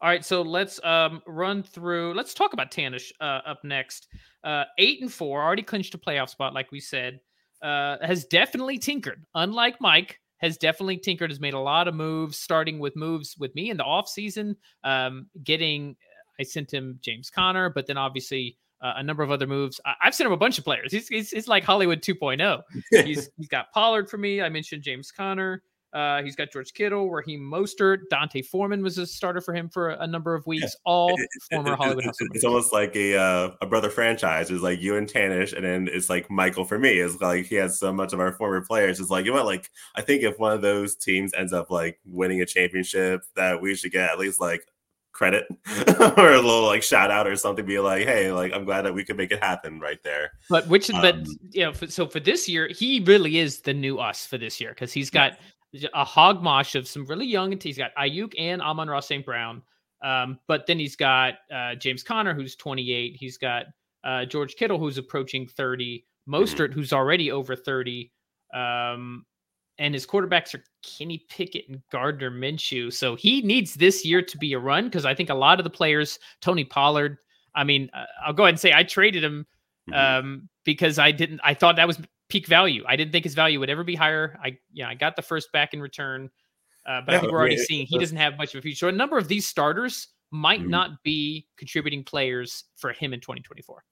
all right, so let's um, run through. Let's talk about Tanish uh, up next. Uh, eight and four, already clinched a playoff spot, like we said uh, has definitely tinkered. Unlike Mike, has definitely tinkered, has made a lot of moves, starting with moves with me in the offseason, um, getting, I sent him James Conner, but then obviously uh, a number of other moves. I- have sent him a bunch of players. He's, he's, he's like Hollywood 2.0. he's, he's got Pollard for me. I mentioned James Conner. Uh, he's got George Kittle, Raheem Mostert, D'Onta Foreman was a starter for him for a, a number of weeks. All it, former it, Hollywood. It, it's almost like a uh, a brother franchise. It's like you and Tanish, and then it's like Michael for me. It's like he has so much of our former players. It's like you know, like I think if one of those teams ends up like winning a championship, that we should get at least like credit or a little like shout out or something be like hey like i'm glad that we could make it happen right there but which um, but you know so for this year he really is the new us for this year because he's got a hogmosh of some really young. He's got Ayuk and Amon-Ra St. Brown. Um, but then he's got uh, James Conner, who's 28. He's got uh, George Kittle, who's approaching 30. Mm-hmm. Mostert, who's already over 30. Um, and his quarterbacks are Kenny Pickett and Gardner Minshew. So he needs this year to be a run because I think a lot of the players, Tony Pollard, I mean, uh, I'll go ahead and say I traded him mm-hmm. um, because I didn't, I thought that was peak value. I didn't think his value would ever be higher. I yeah, I got the first back in return, uh, but yeah, I think we're already seeing he doesn't have much of a future. So a number of these starters might mm-hmm. not be contributing players for him in 2024.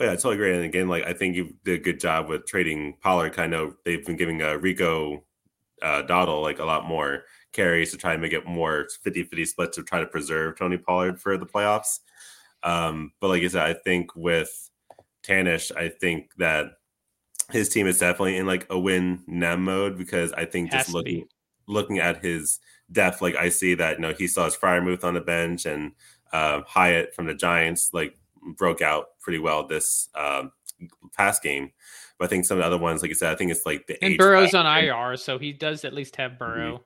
Oh, yeah, I totally agree. And again, like I think you did a good job with trading Pollard. Kind of they've been giving uh, Rico uh, Dowdle like a lot more carries to try and make it more 50-50 split to try to preserve Tony Pollard for the playoffs. Um, but like I said, I think with Tanish, I think that his team is definitely in like a win nem mode because I think just looking looking at his depth, like I see that you know he still has Freiermuth on the bench and uh, Hyatt from the Giants like broke out pretty well this um, past game. But I think some of the other ones, like I said, I think it's like the and Burrow's on IR, so he does at least have Burrow.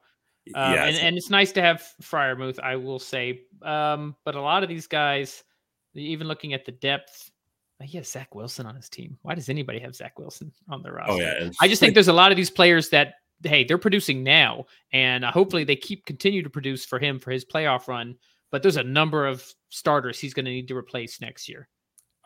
Mm-hmm. Um, yeah, and, and it's nice to have Freiermuth, I will say. Um, but a lot of these guys, even looking at the depth, he has Zach Wilson on his team. Why does anybody have Zach Wilson on their roster? Oh yeah, I just think there's a lot of these players that hey, they're producing now, and uh, hopefully they keep continue to produce for him for his playoff run. But there's a number of starters he's going to need to replace next year.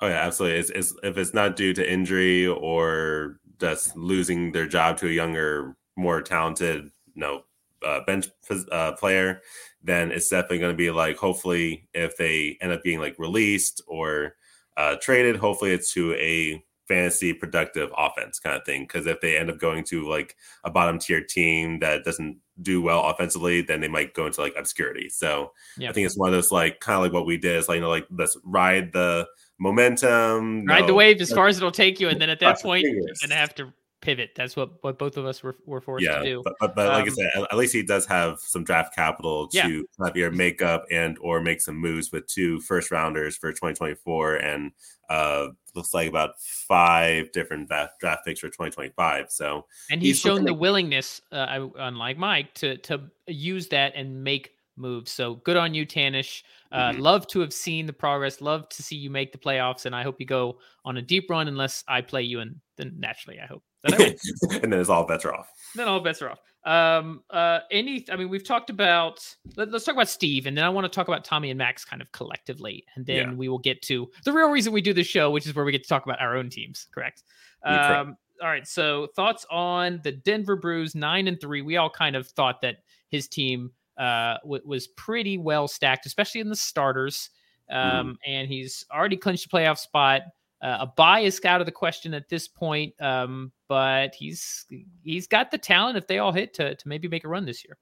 Oh yeah, absolutely. It's, it's, if it's not due to injury or just losing their job to a younger, more talented, you know, uh, bench uh, player, then it's definitely going to be like hopefully if they end up being like released or uh, traded. Hopefully, it's to a fantasy productive offense kind of thing. Because if they end up going to like a bottom tier team that doesn't do well offensively, then they might go into like obscurity. So I think it's one of those like kind of like what we did is like you know like let's ride the momentum, ride no, the wave as far as it'll take you, and then at that point you're gonna have to pivot. That's what what both of us were, were forced yeah, to do. But, but, but um, like I Um, said, at- least he does have some draft capital to Yeah. kind of either make up and or make some moves with two first rounders for 2024 and uh looks like about five different draft, picks for 2025. So and he's he's shown the willingness, uh, unlike Mike, to to use that and make moves. So good on you, Tanish. Uh, Mhm. Love to have seen the progress. Love to see you make the playoffs, and I hope you go on a deep run. Unless I play you, and then naturally, I hope that I win. and then it's all bets are off. then all bets are off. Um, uh, any, I mean, we've talked about. Let, us talk about Steve, and then I want to talk about Tommy and Max kind of collectively, and then Yeah. we will get to the real reason we do this show, which is where we get to talk about our own teams. Correct. Um, all right. So thoughts on the Denver Brews nine and three? We all kind of thought that his team uh w- was pretty well stacked, especially in the starters. Mm-hmm. Um, and he's already clinched a playoff spot. Uh, a bye is out of the question at this point, um, but he's he's got the talent if they all hit to to maybe make a run this year.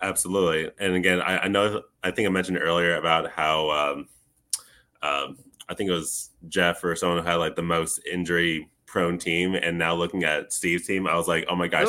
Absolutely. And again, I, I know I think I mentioned earlier about how um, um, I think it was Jeff or someone who had like the most injury prone team, and now looking at Steve's team, I was like, oh my gosh,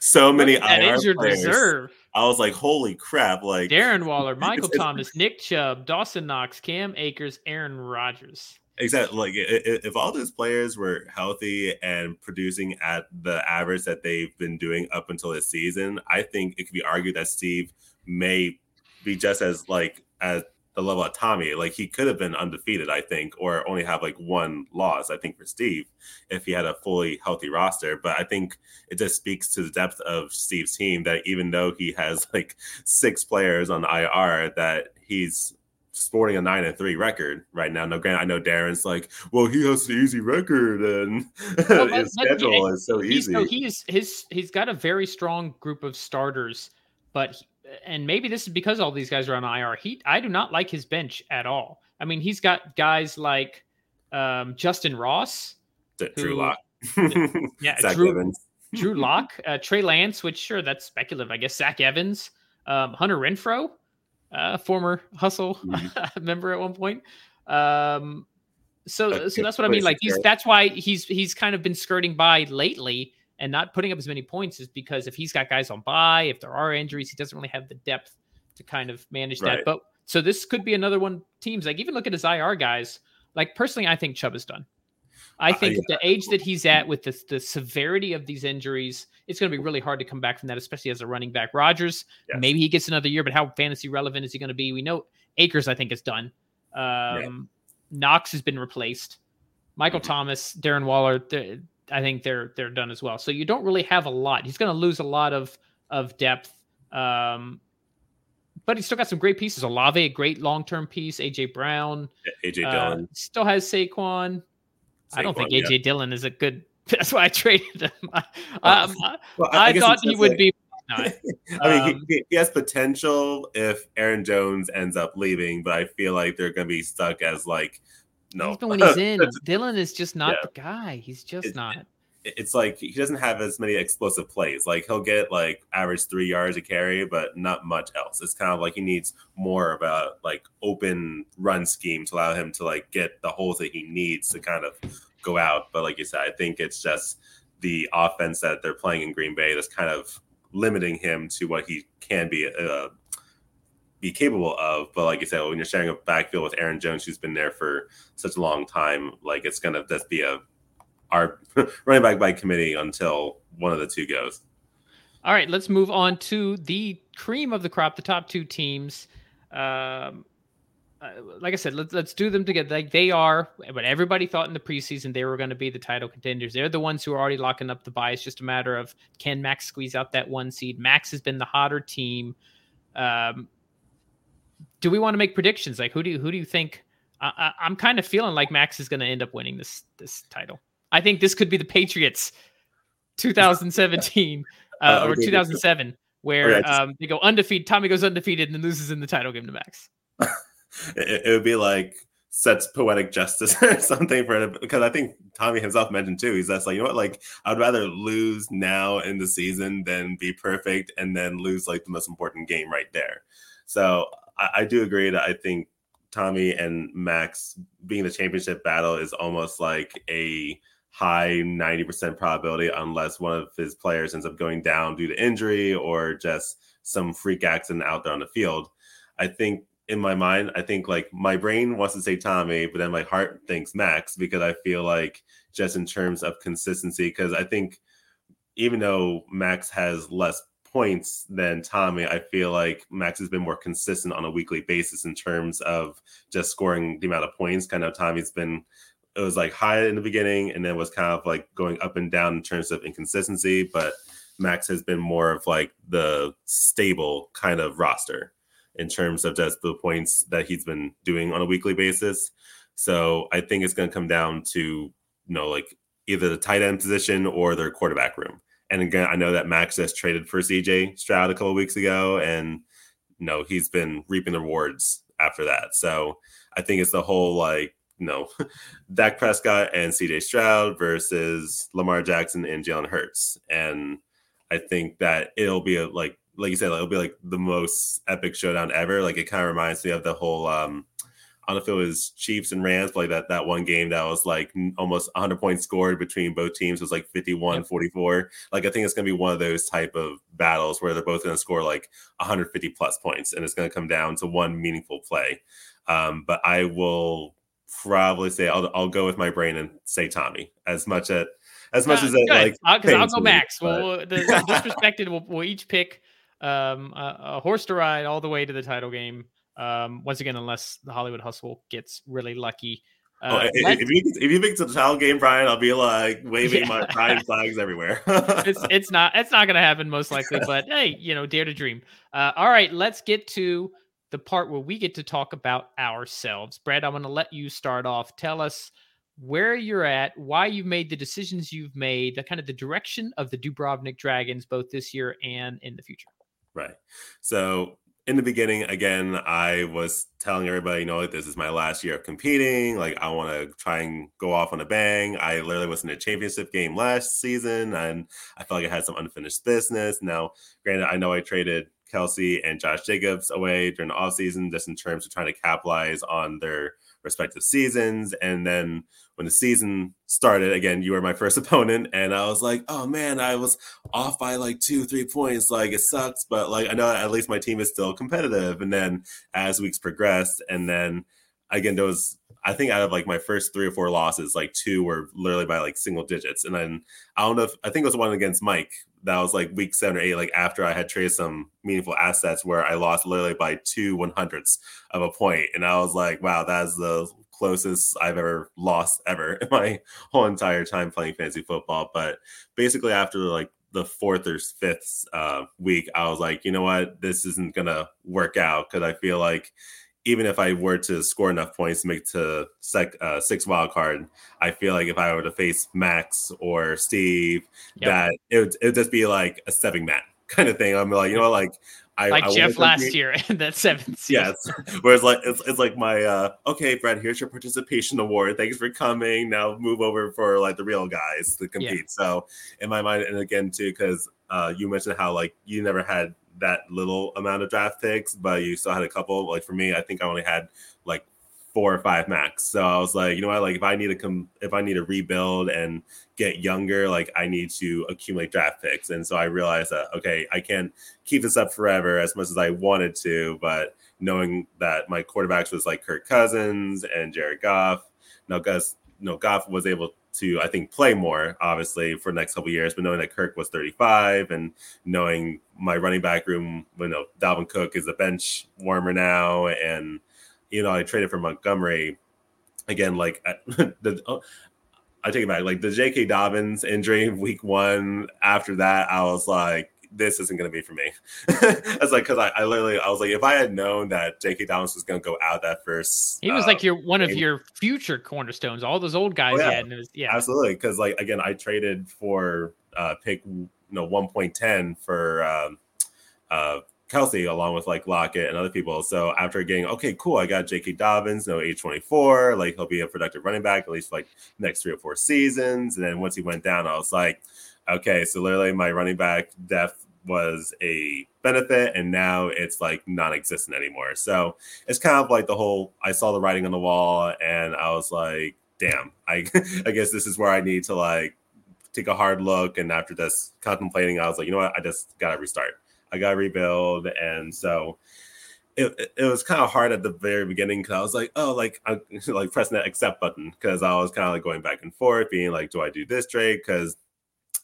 so many Look at that IR injured players. reserve. I was like, holy crap! Like Darren Waller, Michael Thomas, Nick Chubb, Dawson Knox, Cam Akers, Aaron Rodgers. Exactly. Like if all those players were healthy and producing at the average that they've been doing up until this season, I think it could be argued that Steve may be just as like at the level of Tommy. Like he could have been undefeated, I think, or only have like one loss, I think, for Steve if he had a fully healthy roster. But I think it just speaks to the depth of Steve's team that even though he has like six players on IR, that he's sporting a nine and three record right now. No, grant I know Darren's like, well, he has the easy record and Well, his but schedule he- is so easy. no, he's his he's got a very strong group of starters, but he- and maybe this is because all these guys are on IR. He I do not like his bench at all. I mean, he's got guys like um, Justyn Ross, D- Drew who- Lock. yeah, Zach Drew- Evans. Drew Lock, uh, Trey Lance, which sure that's speculative, I guess. Zach Evans, um, Hunter Renfrow, uh, former Hustle Mhm. member at one point. Um, so, Uh, so that's what I mean. Like he's that's why he's he's kind of been skirting by lately and not putting up as many points is because if he's got guys on by, if there are injuries, he doesn't really have the depth to kind of manage that. But so this could be another one. Teams like even look at his IR guys. Like personally, I think Chubb is done. I Uh, think yeah. at the age that he's at with the, the severity of these injuries, it's going to be really hard to come back from that, especially as a running back. Rodgers, Yes. maybe he gets another year, but how fantasy relevant is he going to be? We know Akers, I think, is done. Um, Knox has been replaced. Michael Mhm. Thomas, Darren Waller, I think they're they're done as well. So you don't really have a lot. He's going to lose a lot of of depth. Um, but he's still got some great pieces. Olave, a great long term piece. AJ Brown AJ uh, Dillon. still has Saquon. I don't think Saquon, yeah. AJ Dillon is a good. That's why I traded him. I, Well, um, I- I, thought he would be. Not. I mean, Um, he, he has potential if Aaron Jones ends up leaving, but I feel like they're going to be stuck as like, no. Even when he's in, Dillon is just not Yeah. the guy. He's just It- not. It's like he doesn't have as many explosive plays. Like he'll get like average three yards a carry, but not much else. It's kind of like he needs more of a like open run scheme to allow him to like get the holes that he needs to kind of go out. But like you said, I think it's just the offense that they're playing in Green Bay that's kind of limiting him to what he can be uh, be capable of. But like you said, when you're sharing a backfield with Aaron Jones, who's been there for such a long time, like it's gonna just be a our running back by committee until one of the two goes. All right, let's move on to the cream of the crop, the top two teams. Um, uh, like I said, let's let's do them together. Like they are, but everybody thought in the preseason they were going to be the title contenders. They're the ones who are already locking up the bye. It's just a matter of can Max squeeze out that one seed. Max has been the hotter team. Um, do we want to make predictions? Like who do you, who do you think? I, I, I'm kind of feeling like Max is going to end up winning this this title. I think this could be the Patriots 2017 uh, Uh, or 2007 where Okay, just- um, they go undefeated. Tommy goes undefeated and then loses in the title game to Max. It, it would be like sets poetic justice or something for it because I think Tommy himself mentioned too. He's just like, you know what, like I'd rather lose now in the season than be perfect and then lose like the most important game right there. So I, I do agree that I think Tommy and Max being the championship battle is almost like a high 90% probability unless one of his players ends up going down due to injury or just some freak accident out there on the field. I think in my mind, I think like my brain wants to say Tommy, but then my heart thinks Max because I feel like just in terms of consistency, because I think even though Max has less points than Tommy, I feel like Max has been more consistent on a weekly basis in terms of just scoring the amount of points. Kind of Tommy's been it was like high in the beginning and then was kind of like going up and down in terms of inconsistency, but Max has been more of like the stable kind of roster in terms of just the points that he's been doing on a weekly basis. So I think it's going to come down to you know like either the tight end position or their quarterback room. And again, I know that Max just traded for CJ Stroud a couple weeks ago, and you know he's been reaping the rewards after that. So I think it's the whole like know Dak Prescott and CJ Stroud versus Lamar Jackson and Jalen Hurts, and I think that it'll be a, like like you said, like, it'll be like the most epic showdown ever. Like it kind of reminds me of the whole um I don't know if it was Chiefs and Rams, but like that that one game that was like almost 100 points scored between both teams was like 51 yep. 44. Like I think it's going to be one of those type of battles where they're both going to score like 150 plus points and it's going to come down to one meaningful play. Um, but I will probably say I'll, I'll go with my brain and say Tommy as much at as much uh, as it like because I'll, I'll, go Max. But... Well, the, the disrespected will we'll each pick um, a, a, horse to ride all the way to the title game. Um, once again, unless the Hollywood Hustle gets really lucky. Uh, oh, if, if, you if you pick the title game, Brian, I'll be like waving yeah. my pride flags everywhere. it's it's not it's not going to happen most likely, but hey, you know, dare to dream. Uh, all right, let's get to the part where we get to talk about ourselves. Brad, I'm going to let you start off. Tell us where you're at, why you've made the decisions you've made, the kind of the direction of the Dubrovnik Dragons, both this year and in the future. Right. So in the beginning, again, I was telling everybody, you know, like, this is my last year of competing. Like, I want to try and go off on a bang. I literally was in a championship game last season, and I felt like I had some unfinished business. Now, granted, I know I traded Kelce and Josh Jacobs away during the offseason just in terms of trying to capitalize on their respective seasons. And then when the season started, again, you were my first opponent, and I was like, oh man, I was off by like two, three points. Like it sucks, but like I know at least my team is still competitive. And then as weeks progressed, and then again, there was I think out of like my first three or four losses, like two were literally by like single digits. And then I don't know if I think it was one against Mike that was like week seven or eight, like after I had traded some meaningful assets where I lost literally by two one hundredths of a point. And I was like, wow, that's the closest I've ever lost ever in my whole entire time playing fantasy football. But basically after like the fourth or fifth uh, week, I was like, you know what, this isn't gonna work out because I feel like even if I were to score enough points to make to sec, uh, six wild card, I feel like if I were to face Max or Steve, yep. that it would, it would just be like a stepping mat kind of thing. I'm like, you know, like I like I Jeff last year in that seventh season. Yes. Whereas like it's, it's like my uh okay, Brad, here's your participation award. Thanks for coming. Now move over for like the real guys to compete. Yeah. So in my mind, and again too, because uh you mentioned how like you never had that little amount of draft picks, but you still had a couple. Like for me, I think I only had like four or five max. So I was like, you know what? Like if I need to come, if I need to rebuild and get younger, like I need to accumulate draft picks. And so I realized that okay, I can't keep this up forever as much as I wanted to, but knowing that my quarterbacks was like Kirk Cousins and Jared Goff. Now, Gus, know, Goff was able to I think play more obviously for the next couple years, but knowing that Kirk was 35 and knowing my running back room, you know, Dalvin Cook is a bench warmer now, and you know I traded for Montgomery again. Like the oh, I take it back, like the J.K. Dobbins injury week one. After that, I was like, this isn't going to be for me. I was like, because I, I, literally, I was like, if I had known that J.K. Dobbins was going to go out that first, he was uh, like your one game, of your future cornerstones. All those old guys, oh, yeah, was, yeah, absolutely. Because like again, I traded for uh, pick you know 1.10 for um, uh, Kelce along with like Lockett and other people. So after getting okay, cool, I got J.K. Dobbins, no age twenty four, like he'll be a productive running back at least like next three or four seasons. And then once he went down, I was like, okay, so literally my running back depth was a benefit and now it's like non-existent anymore. So it's kind of like the whole i saw the writing on the wall and i was like damn i i guess this is where i need to like take a hard look and after this contemplating i was like you know what? I just gotta restart. I gotta rebuild and so it, it was kind of hard at the very beginning because I was like, oh, like I like pressing that accept button because I was kind of like going back and forth, being like, do I do this trade? Because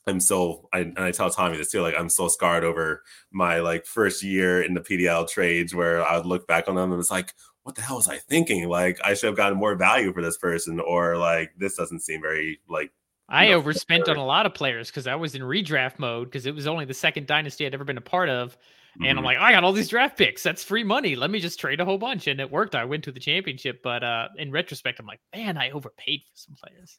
I'm so I and I tell Tommy this too, like I'm so scarred over my like first year in the PDL trades where I would look back on them and it's like, what the hell was I thinking? Like I should have gotten more value for this person, or like this doesn't seem very like I overspent on a lot of players because I was in redraft mode because it was only the second dynasty I'd ever been a part of. And mm-hmm. I'm like, I got all these draft picks. That's free money. Let me just trade a whole bunch. And it worked. I went to the championship. But uh, in retrospect, I'm like, man, I overpaid for some players.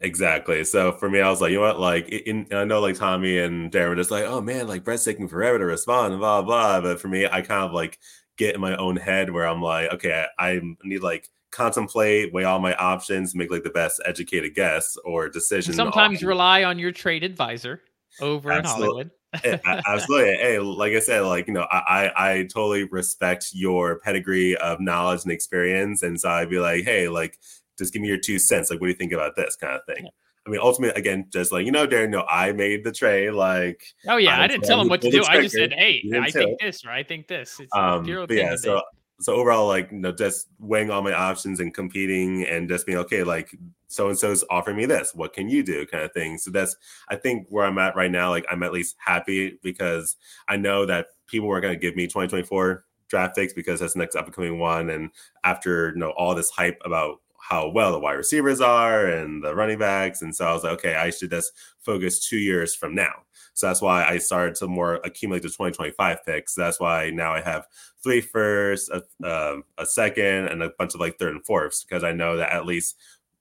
Exactly. So for me, I was like, you know what? Like, in, I know like Tommy and Darren were just like, oh man, like Brett's taking forever to respond blah, blah. But for me, I kind of like get in my own head where I'm like, okay, I, I need like contemplate, weigh all my options, make like the best educated guess or decision. sometimes on... rely on your trade advisor over Absolutely. in Hollywood. Eh, absolutely. Hey, like I said, like you know, I I totally respect your pedigree of knowledge and experience, and so I'd be like, hey, like just give me your two cents. Like, what do you think about this kind of thing? Yeah. I mean, ultimately, again, just like you know, Darren, no, I made the trade. Like, oh yeah, I, I didn't tell him what to do. I just said, hey, I think this or I think this. It's um, yeah, so so overall, like you know, just weighing all my options and competing and just being okay, like so and so's offering me this. What can you do? Kind of thing. So that's I think where I'm at right now. Like I'm at least happy because I know that people are going to give me 2024 draft picks because that's the next upcoming one. And after you know all this hype about how well the wide receivers are and the running backs. And so I was like, okay, I should just focus two years from now. So that's why I started to more accumulate the 2025 picks. That's why now I have three firsts, a, uh, a second, and a bunch of like third and fourths because I know that at least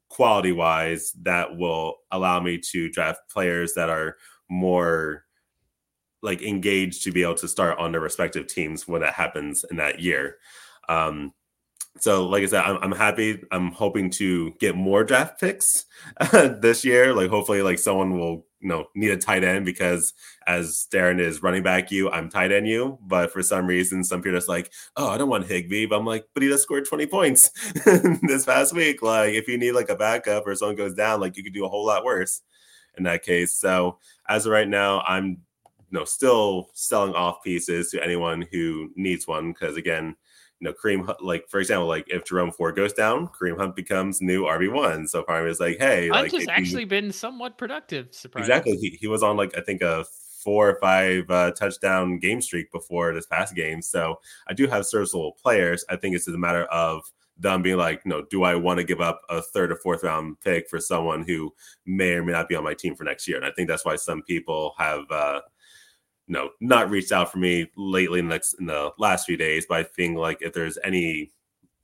quality wise, that will allow me to draft players that are more like engaged to be able to start on their respective teams when that happens in that year. Um, so like I said, I'm, I'm happy. I'm hoping to get more draft picks this year. Like hopefully, like someone will you know need a tight end because as Darren is running back you, I'm tight end you. But for some reason, some people are just like, oh, I don't want Higbee. But I'm like, but he just scored 20 points this past week. Like if you need like a backup or someone goes down, like you could do a whole lot worse in that case. So as of right now, I'm you know still selling off pieces to anyone who needs one because again you know, Kareem, like for example, like if Jerome Ford goes down, Kareem Hunt becomes new RB one. So of is like, hey, Hunt like, has actually been somewhat productive. Exactly, he, he was on like I think a four or five uh, touchdown game streak before this past game. So I do have serviceable players. I think it's just a matter of them being like, no, do I want to give up a third or fourth round pick for someone who may or may not be on my team for next year? And I think that's why some people have. Uh, you know, not reached out for me lately in the, next, in the last few days, but I think like if there's any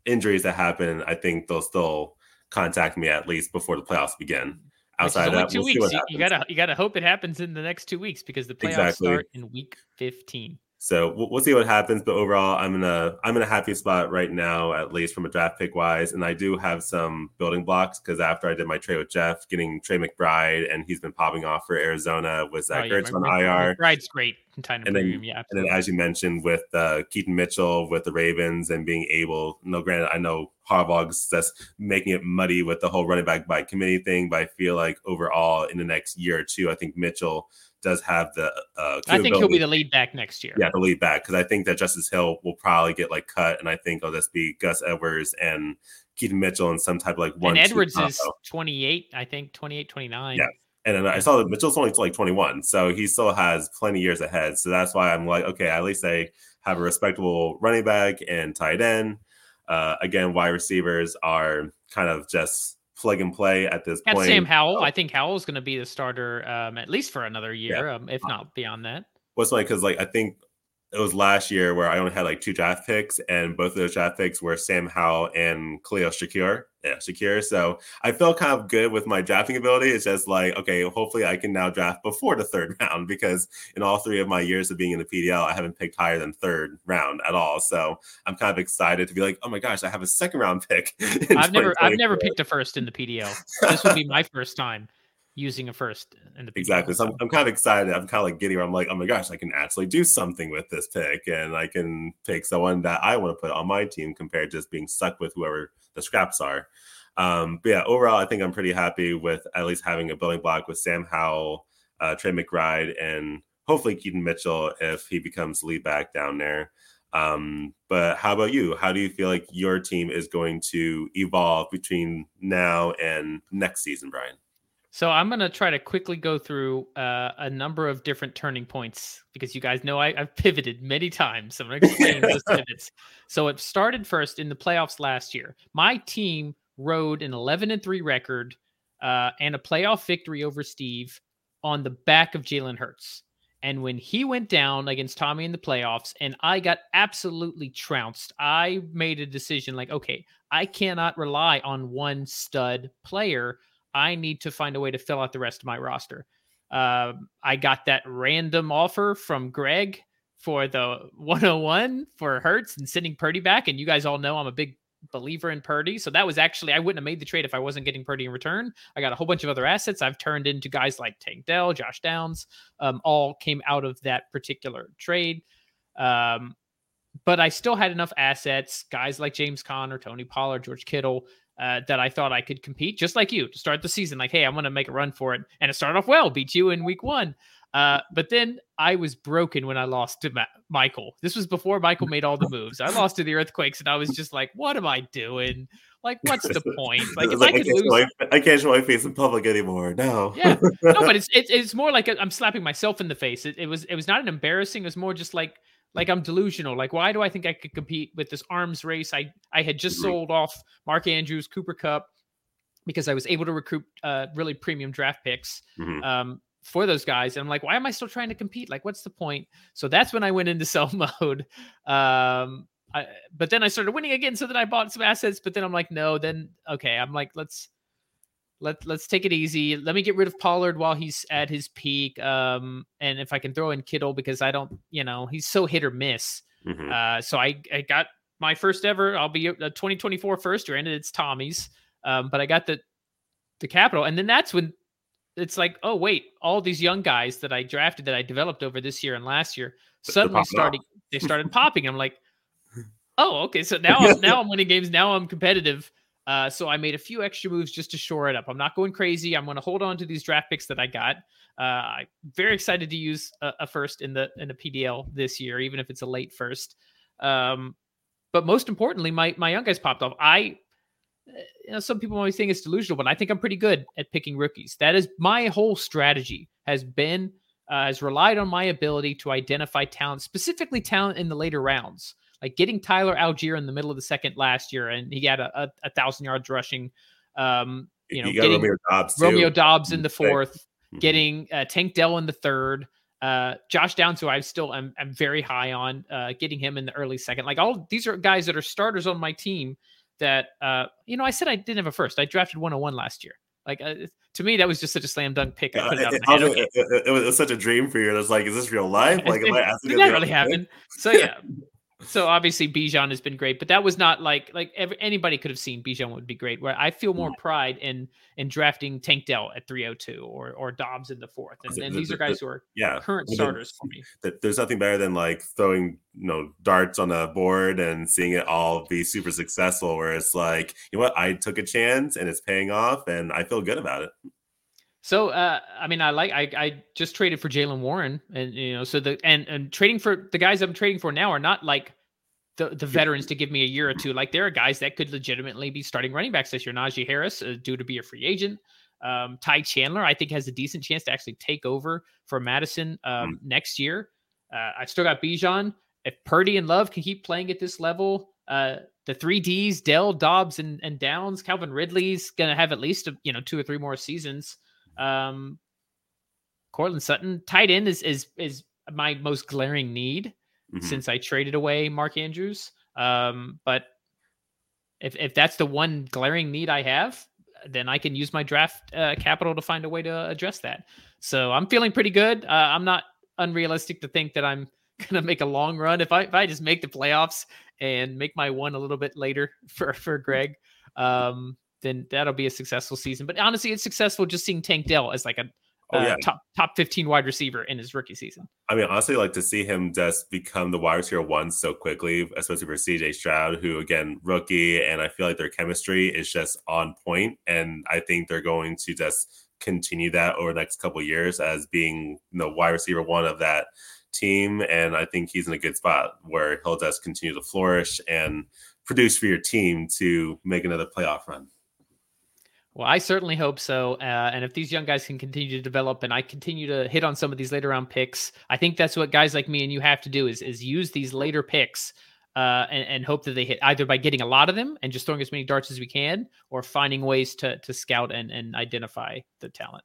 injuries that happen, I think they'll still contact me at least before the playoffs begin. Outside of that, 2 we'll weeks. You gotta you gotta hope it happens in the next two weeks because the playoffs exactly. start in week 15. So we'll, we'll, see what happens. But overall, I'm in a I'm in a happy spot right now, at least from a draft pick wise. And I do have some building blocks because after I did my trade with Jeff, getting Trey McBride, and he's been popping off for Arizona with Zach oh, yeah, Ertz on IR. McBride's great. And then, yeah, and then as you mentioned with uh, Keaton Mitchell with the Ravens and being able, no, granted, I know Harbaugh's that's making it muddy with the whole running back by committee thing, but I feel like overall in the next year or two, I think Mitchell does have the. Uh, I think he'll be the lead back next year. Yeah, the lead back because I think that Justice Hill will probably get like cut, and I think it'll just be Gus Edwards and Keaton Mitchell and some type of like one. And Edwards is 28, I think 28, 29. Yeah. And then I saw that Mitchell's only like 21, so he still has plenty years ahead. So that's why I'm like, okay, at least they have a respectable running back and tight end. Uh, again, wide receivers are kind of just plug and play at this point. Sam Howell. I think Howell is going to be the starter um, at least for another year, yeah. um, if not beyond that. What's like because like I think it was last year where I only had like two draft picks, and both of those draft picks were Sam Howell and Khalil Shakir. Yeah, Shakir. So I felt kind of good with my drafting ability. It's just like, okay, hopefully I can now draft before the third round because in all three of my years of being in the PDL, I haven't picked higher than third round at all. So I'm kind of excited to be like, oh my gosh, I have a second round pick. I've never, I've never picked a first in the PDL. This would be my first time using a first in the PDL. exactly. So I'm, I'm kind of excited. I'm kind of like getting where I'm like, oh my gosh, I can actually do something with this pick, and I can pick someone that I want to put on my team compared to just being stuck with whoever the scraps are. Um, but yeah, overall, I think I'm pretty happy with at least having a building block with Sam Howell, uh, Trey McBride, and hopefully Keaton Mitchell if he becomes lead back down there. Um, but how about you? How do you feel like your team is going to evolve between now and next season, Brian? So I'm going to try to quickly go through uh, a number of different turning points because you guys know I, have pivoted many times. So I'm going to explain those pivots. So it started first in the playoffs last year. My team rode an 11 and 3 record uh, and a playoff victory over Steve on the back of Jalen Hurts. And when he went down against Tommy in the playoffs and I got absolutely trounced, I made a decision like, okay, I cannot rely on one stud player I need to find a way to fill out the rest of my roster. Uh, I got that random offer from Greg for the 101 for Hurts and sending Purdy back. And you guys all know I'm a big believer in Purdy. So that was actually, I wouldn't have made the trade if I wasn't getting Purdy in return. I got a whole bunch of other assets I've turned into guys like Tank Dell, Josh Downs, um, all came out of that particular trade. Um, but I still had enough assets, guys like James Conner, Tony Pollard, George Kittle, uh, that I thought I could compete, just like you, to start the season. Like, hey, I'm going to make a run for it, and it started off well, beat you in week one. Uh, but then I was broken when I lost to Ma- Michael. This was before Michael made all the moves. I lost to the Earthquakes, and I was just like, "What am I doing? Like, what's the point? Like, if like, I could I lose, my, I can't show my face in public anymore. No, yeah, no, but it's it's, it's more like I'm slapping myself in the face. It, it was it was not an embarrassing. It was more just like like I'm delusional. Like, why do I think I could compete with this arms race? I I had just mm-hmm. sold off Mark Andrews, Cooper Kupp, because I was able to recruit uh, really premium draft picks mm-hmm. um, for those guys. And I'm like, why am I still trying to compete? Like, what's the point? So that's when I went into sell mode. Um, I, but then I started winning again. So then I bought some assets. But then I'm like, no. Then okay, I'm like, let's let let's take it easy. Let me get rid of Pollard while he's at his peak. Um, and if I can throw in Kittle because I don't, you know, he's so hit or miss. Mm-hmm. Uh, so I I got my first ever. I'll be a 2024 first. Granted, it's Tommy's. Um, but I got the the capital, and then that's when it's like, oh wait, all these young guys that I drafted that I developed over this year and last year suddenly started they started popping. I'm like, oh okay, so now I'm, now I'm winning games. Now I'm competitive. Uh, so I made a few extra moves just to shore it up. I'm not going crazy. I'm going to hold on to these draft picks that I got. Uh, I'm very excited to use a, a, first in the in the PDL this year, even if it's a late first. Um, but most importantly, my my young guys popped off. I, you know, some people always think it's delusional, but I think I'm pretty good at picking rookies. That is my whole strategy has been uh, has relied on my ability to identify talent, specifically talent in the later rounds like getting Tyler Allgeier in the middle of the second last year, and he had a, a, a thousand yards rushing. Um, you know, you getting Romeo Dobbs, Romeo Doubs in the 4th mm-hmm. getting uh, Tank Dell in the third, uh, Josh Downs, who I still am, am very high on, uh, getting him in the early second. Like all these are guys that are starters on my team. That uh, you know, I said I didn't have a first. I drafted 101 last year. Like uh, to me, that was just such a slam dunk pick. I put it, it, it, it, it was such a dream for you. It was like, is this real life? Like, am I asking? Did that really happen? So yeah, so obviously Bijan has been great, but that was not like like every, anybody could have seen Bijan would be great. Where I feel more pride in in drafting Tank Dell at 302 or or Dobbs in the fourth, and, and these are guys who are yeah current starters for me. There's nothing better than like throwing you know darts on a board and seeing it all be super successful. Where it's like you know what I took a chance and it's paying off, and I feel good about it. So uh, I mean, I like I, I just traded for Jaylen Warren, and you know, so the and and trading for the guys I'm trading for now are not like the the veterans to give me a year or two. Like there are guys that could legitimately be starting running backs this year. Najee Harris, uh, due to be a free agent. Um, Ty Chandler, I think, has a decent chance to actually take over for Mattison um, mm. next year. Uh, I still got Bijan. If Purdy and Love can keep playing at this level, uh, the three Ds, Dell, Dobbs, and, and Downs, Calvin Ridley's going to have at least a, you know two or three more seasons. Um, Courtland Sutton, tight end is is is my most glaring need. mm-hmm. since I traded away Mark Andrews. Um, but if if that's the one glaring need I have, then I can use my draft uh, capital to find a way to address that. So I'm feeling pretty good. Uh, I'm not unrealistic to think that I'm gonna make a long run. If I if I just make the playoffs and make my one a little bit later for for Greg, um, then that'll be a successful season. But honestly, it's successful just seeing Tank Dell as like a oh, uh, yeah. top top 15 wide receiver in his rookie season. I mean, honestly, like to see him just become the wide receiver one so quickly, especially for CJ Stroud, who again rookie, and I feel like their chemistry is just on point, and I think they're going to just continue that over the next couple years as being you know wide receiver one of that team, and I think he's in a good spot where he'll just continue to flourish and produce for your team to make another playoff run. Well, I certainly hope so. Uh, and if these young guys can continue to develop, and I continue to hit on some of these later round picks, I think that's what guys like me and you have to do is is use these later picks uh, and, and hope that they hit either by getting a lot of them and just throwing as many darts as we can, or finding ways to to scout and and identify the talent.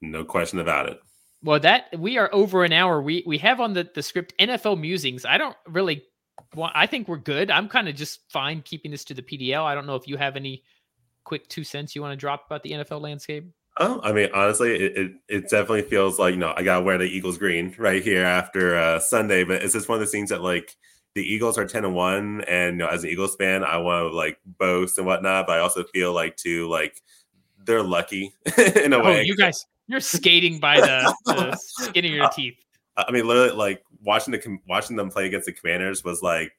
No question about it. Well, that we are over an hour. We we have on the the script NFL musings. I don't really want. I think we're good. I'm kind of just fine keeping this to the PDL. I don't know if you have any quick two cents you want to drop about the NFL landscape? Oh, I mean, honestly, it, it, it, definitely feels like, you know, I got to wear the Eagles green right here after uh, Sunday, but it's just one of the things that, like, the Eagles are 10 and 1. And, you know, as an Eagles fan, I want to, like, boast and whatnot, but I also feel like, too, like, they're lucky in a oh, way. You guys, you're skating by the, the skin of your teeth. I mean, literally, like, watching the watching them play against the Commanders was like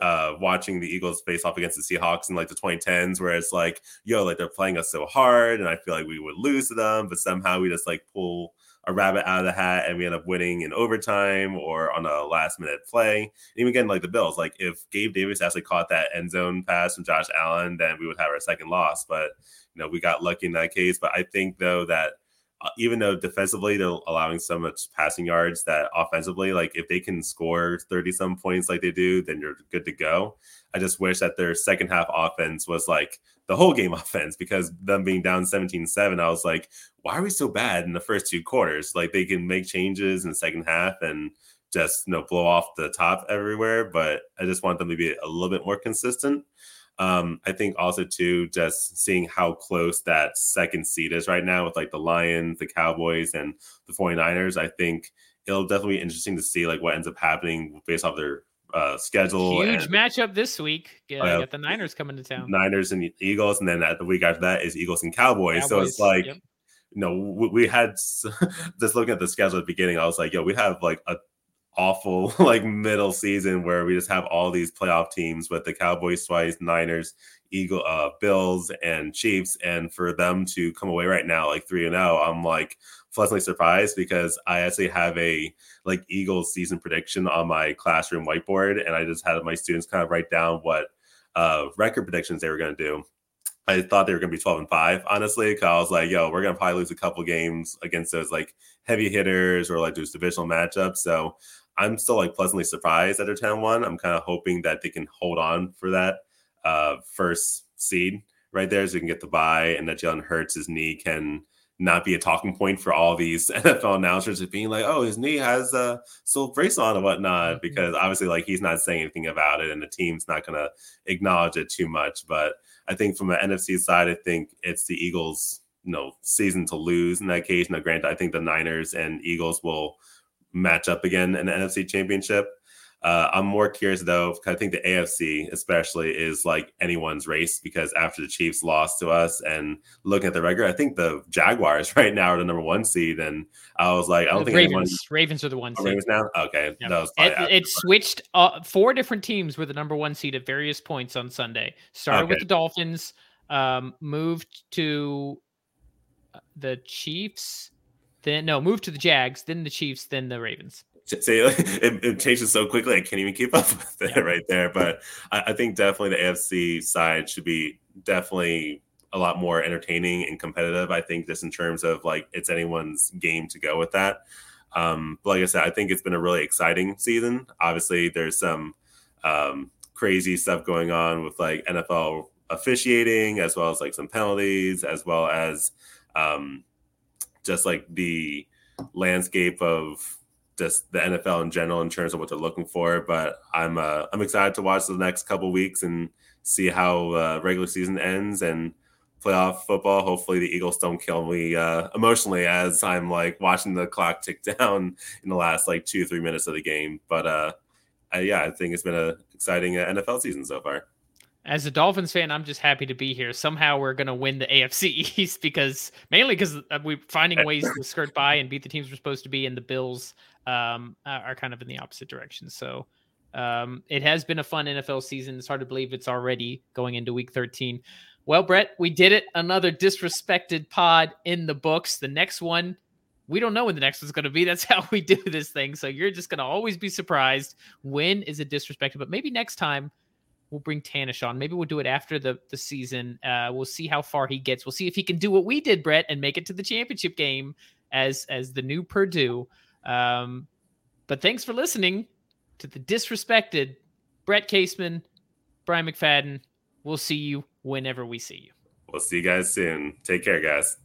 uh, watching the Eagles face off against the Seahawks in like the 2010s, where it's like, yo, like they're playing us so hard, and I feel like we would lose to them, but somehow we just like pull a rabbit out of the hat and we end up winning in overtime or on a last minute play. And even again, like the Bills, like if Gabe Davis actually caught that end zone pass from Josh Allen, then we would have our second loss. But you know, we got lucky in that case. But I think though that Uh, even though defensively they're allowing so much passing yards that offensively like if they can score 30 some points like they do then you're good to go. I just wish that their second half offense was like the whole game offense because them being down 17-7 i was like why are we so bad in the first two quarters? Like they can make changes in the second half and just you know blow off the top everywhere but i just want them to be a little bit more consistent um, I think also too, just seeing how close that second seed is right now with like the Lions, the Cowboys, and the 49ers. I think it'll definitely be interesting to see like what ends up happening based off their uh, schedule. Huge and, matchup this week. Yeah, uh, got the Niners coming to town. Niners and Eagles, and then at the week after that is Eagles and Cowboys. Cowboys so it's like. Yep. You know, we, we had just looking at the schedule at the beginning. I was like, "Yo, we have like a awful like middle season where we just have all these playoff teams with the Cowboys twice, Niners, Eagle, uh, Bills, and Chiefs, and for them to come away right now like three and zero, oh, I'm like pleasantly surprised because I actually have a like Eagles season prediction on my classroom whiteboard, and I just had my students kind of write down what uh, record predictions they were going to do. I thought they were going to be 12 and 5, honestly, because I was like, yo, we're going to probably lose a couple games against those like heavy hitters or like those divisional matchups. So I'm still like pleasantly surprised at their 10 1. I'm kind of hoping that they can hold on for that uh, first seed right there so we can get the bye and that Jalen Hurts' his knee can not be a talking point for all these NFL announcers of being like, oh, his knee has a silk brace on and whatnot, mm-hmm. because obviously, like, he's not saying anything about it and the team's not going to acknowledge it too much. But I think from an NFC side, I think it's the Eagles, you know, season to lose in that case. Now, granted, I think the Niners and Eagles will match up again in the NFC Championship. Uh, I'm more curious though. I think the AFC, especially, is like anyone's race because after the Chiefs lost to us and looking at the record, I think the Jaguars right now are the number one seed. And I was like, I don't the think Ravens. anyone. Ravens are the one. Oh, seed. Ravens now. Okay, yep. it, it switched. Uh, four different teams were the number one seed at various points on Sunday. Started okay. with the Dolphins, um, moved to uh, the Chiefs then no, move to the Jags, then the Chiefs, then the Ravens. Say it, it, changes so quickly, I can't even keep up with it yeah. right there. But I, I, think definitely the AFC side should be definitely a lot more entertaining and competitive. I think just in terms of like it's anyone's game to go with that. Um, but like I said, I think it's been a really exciting season. Obviously, there's some um, crazy stuff going on with like NFL officiating, as well as like some penalties, as well as um, just like the landscape of just the NFL in general in terms of what they're looking for. But I'm uh, I'm excited to watch the next couple weeks and see how uh, regular season ends and playoff football. Hopefully, the Eagles don't kill me uh, emotionally as I'm like watching the clock tick down in the last like two three minutes of the game. But uh, I, yeah, I think it's been an exciting uh, NFL season so far. As a Dolphins fan, I'm just happy to be here. Somehow we're going to win the AFC East because mainly because uh, we're finding ways to skirt by and beat the teams we're supposed to be, and the Bills um, are kind of in the opposite direction. So um, it has been a fun NFL season. It's hard to believe it's already going into Week 13. Well, Brett, we did it. Another disrespected pod in the books. The next one, we don't know when the next one's going to be. That's how we do this thing. So you're just going to always be surprised when is it disrespected. But maybe next time we'll bring Tanish on. Maybe we'll do it after the the season. Uh, we'll see how far he gets. We'll see if he can do what we did, Brett, and make it to the championship game as as the new Purdue. Um, but thanks for listening to the disrespected Brett Caseman, Brian McFadden. We'll see you whenever we see you. We'll see you guys soon. Take care, guys.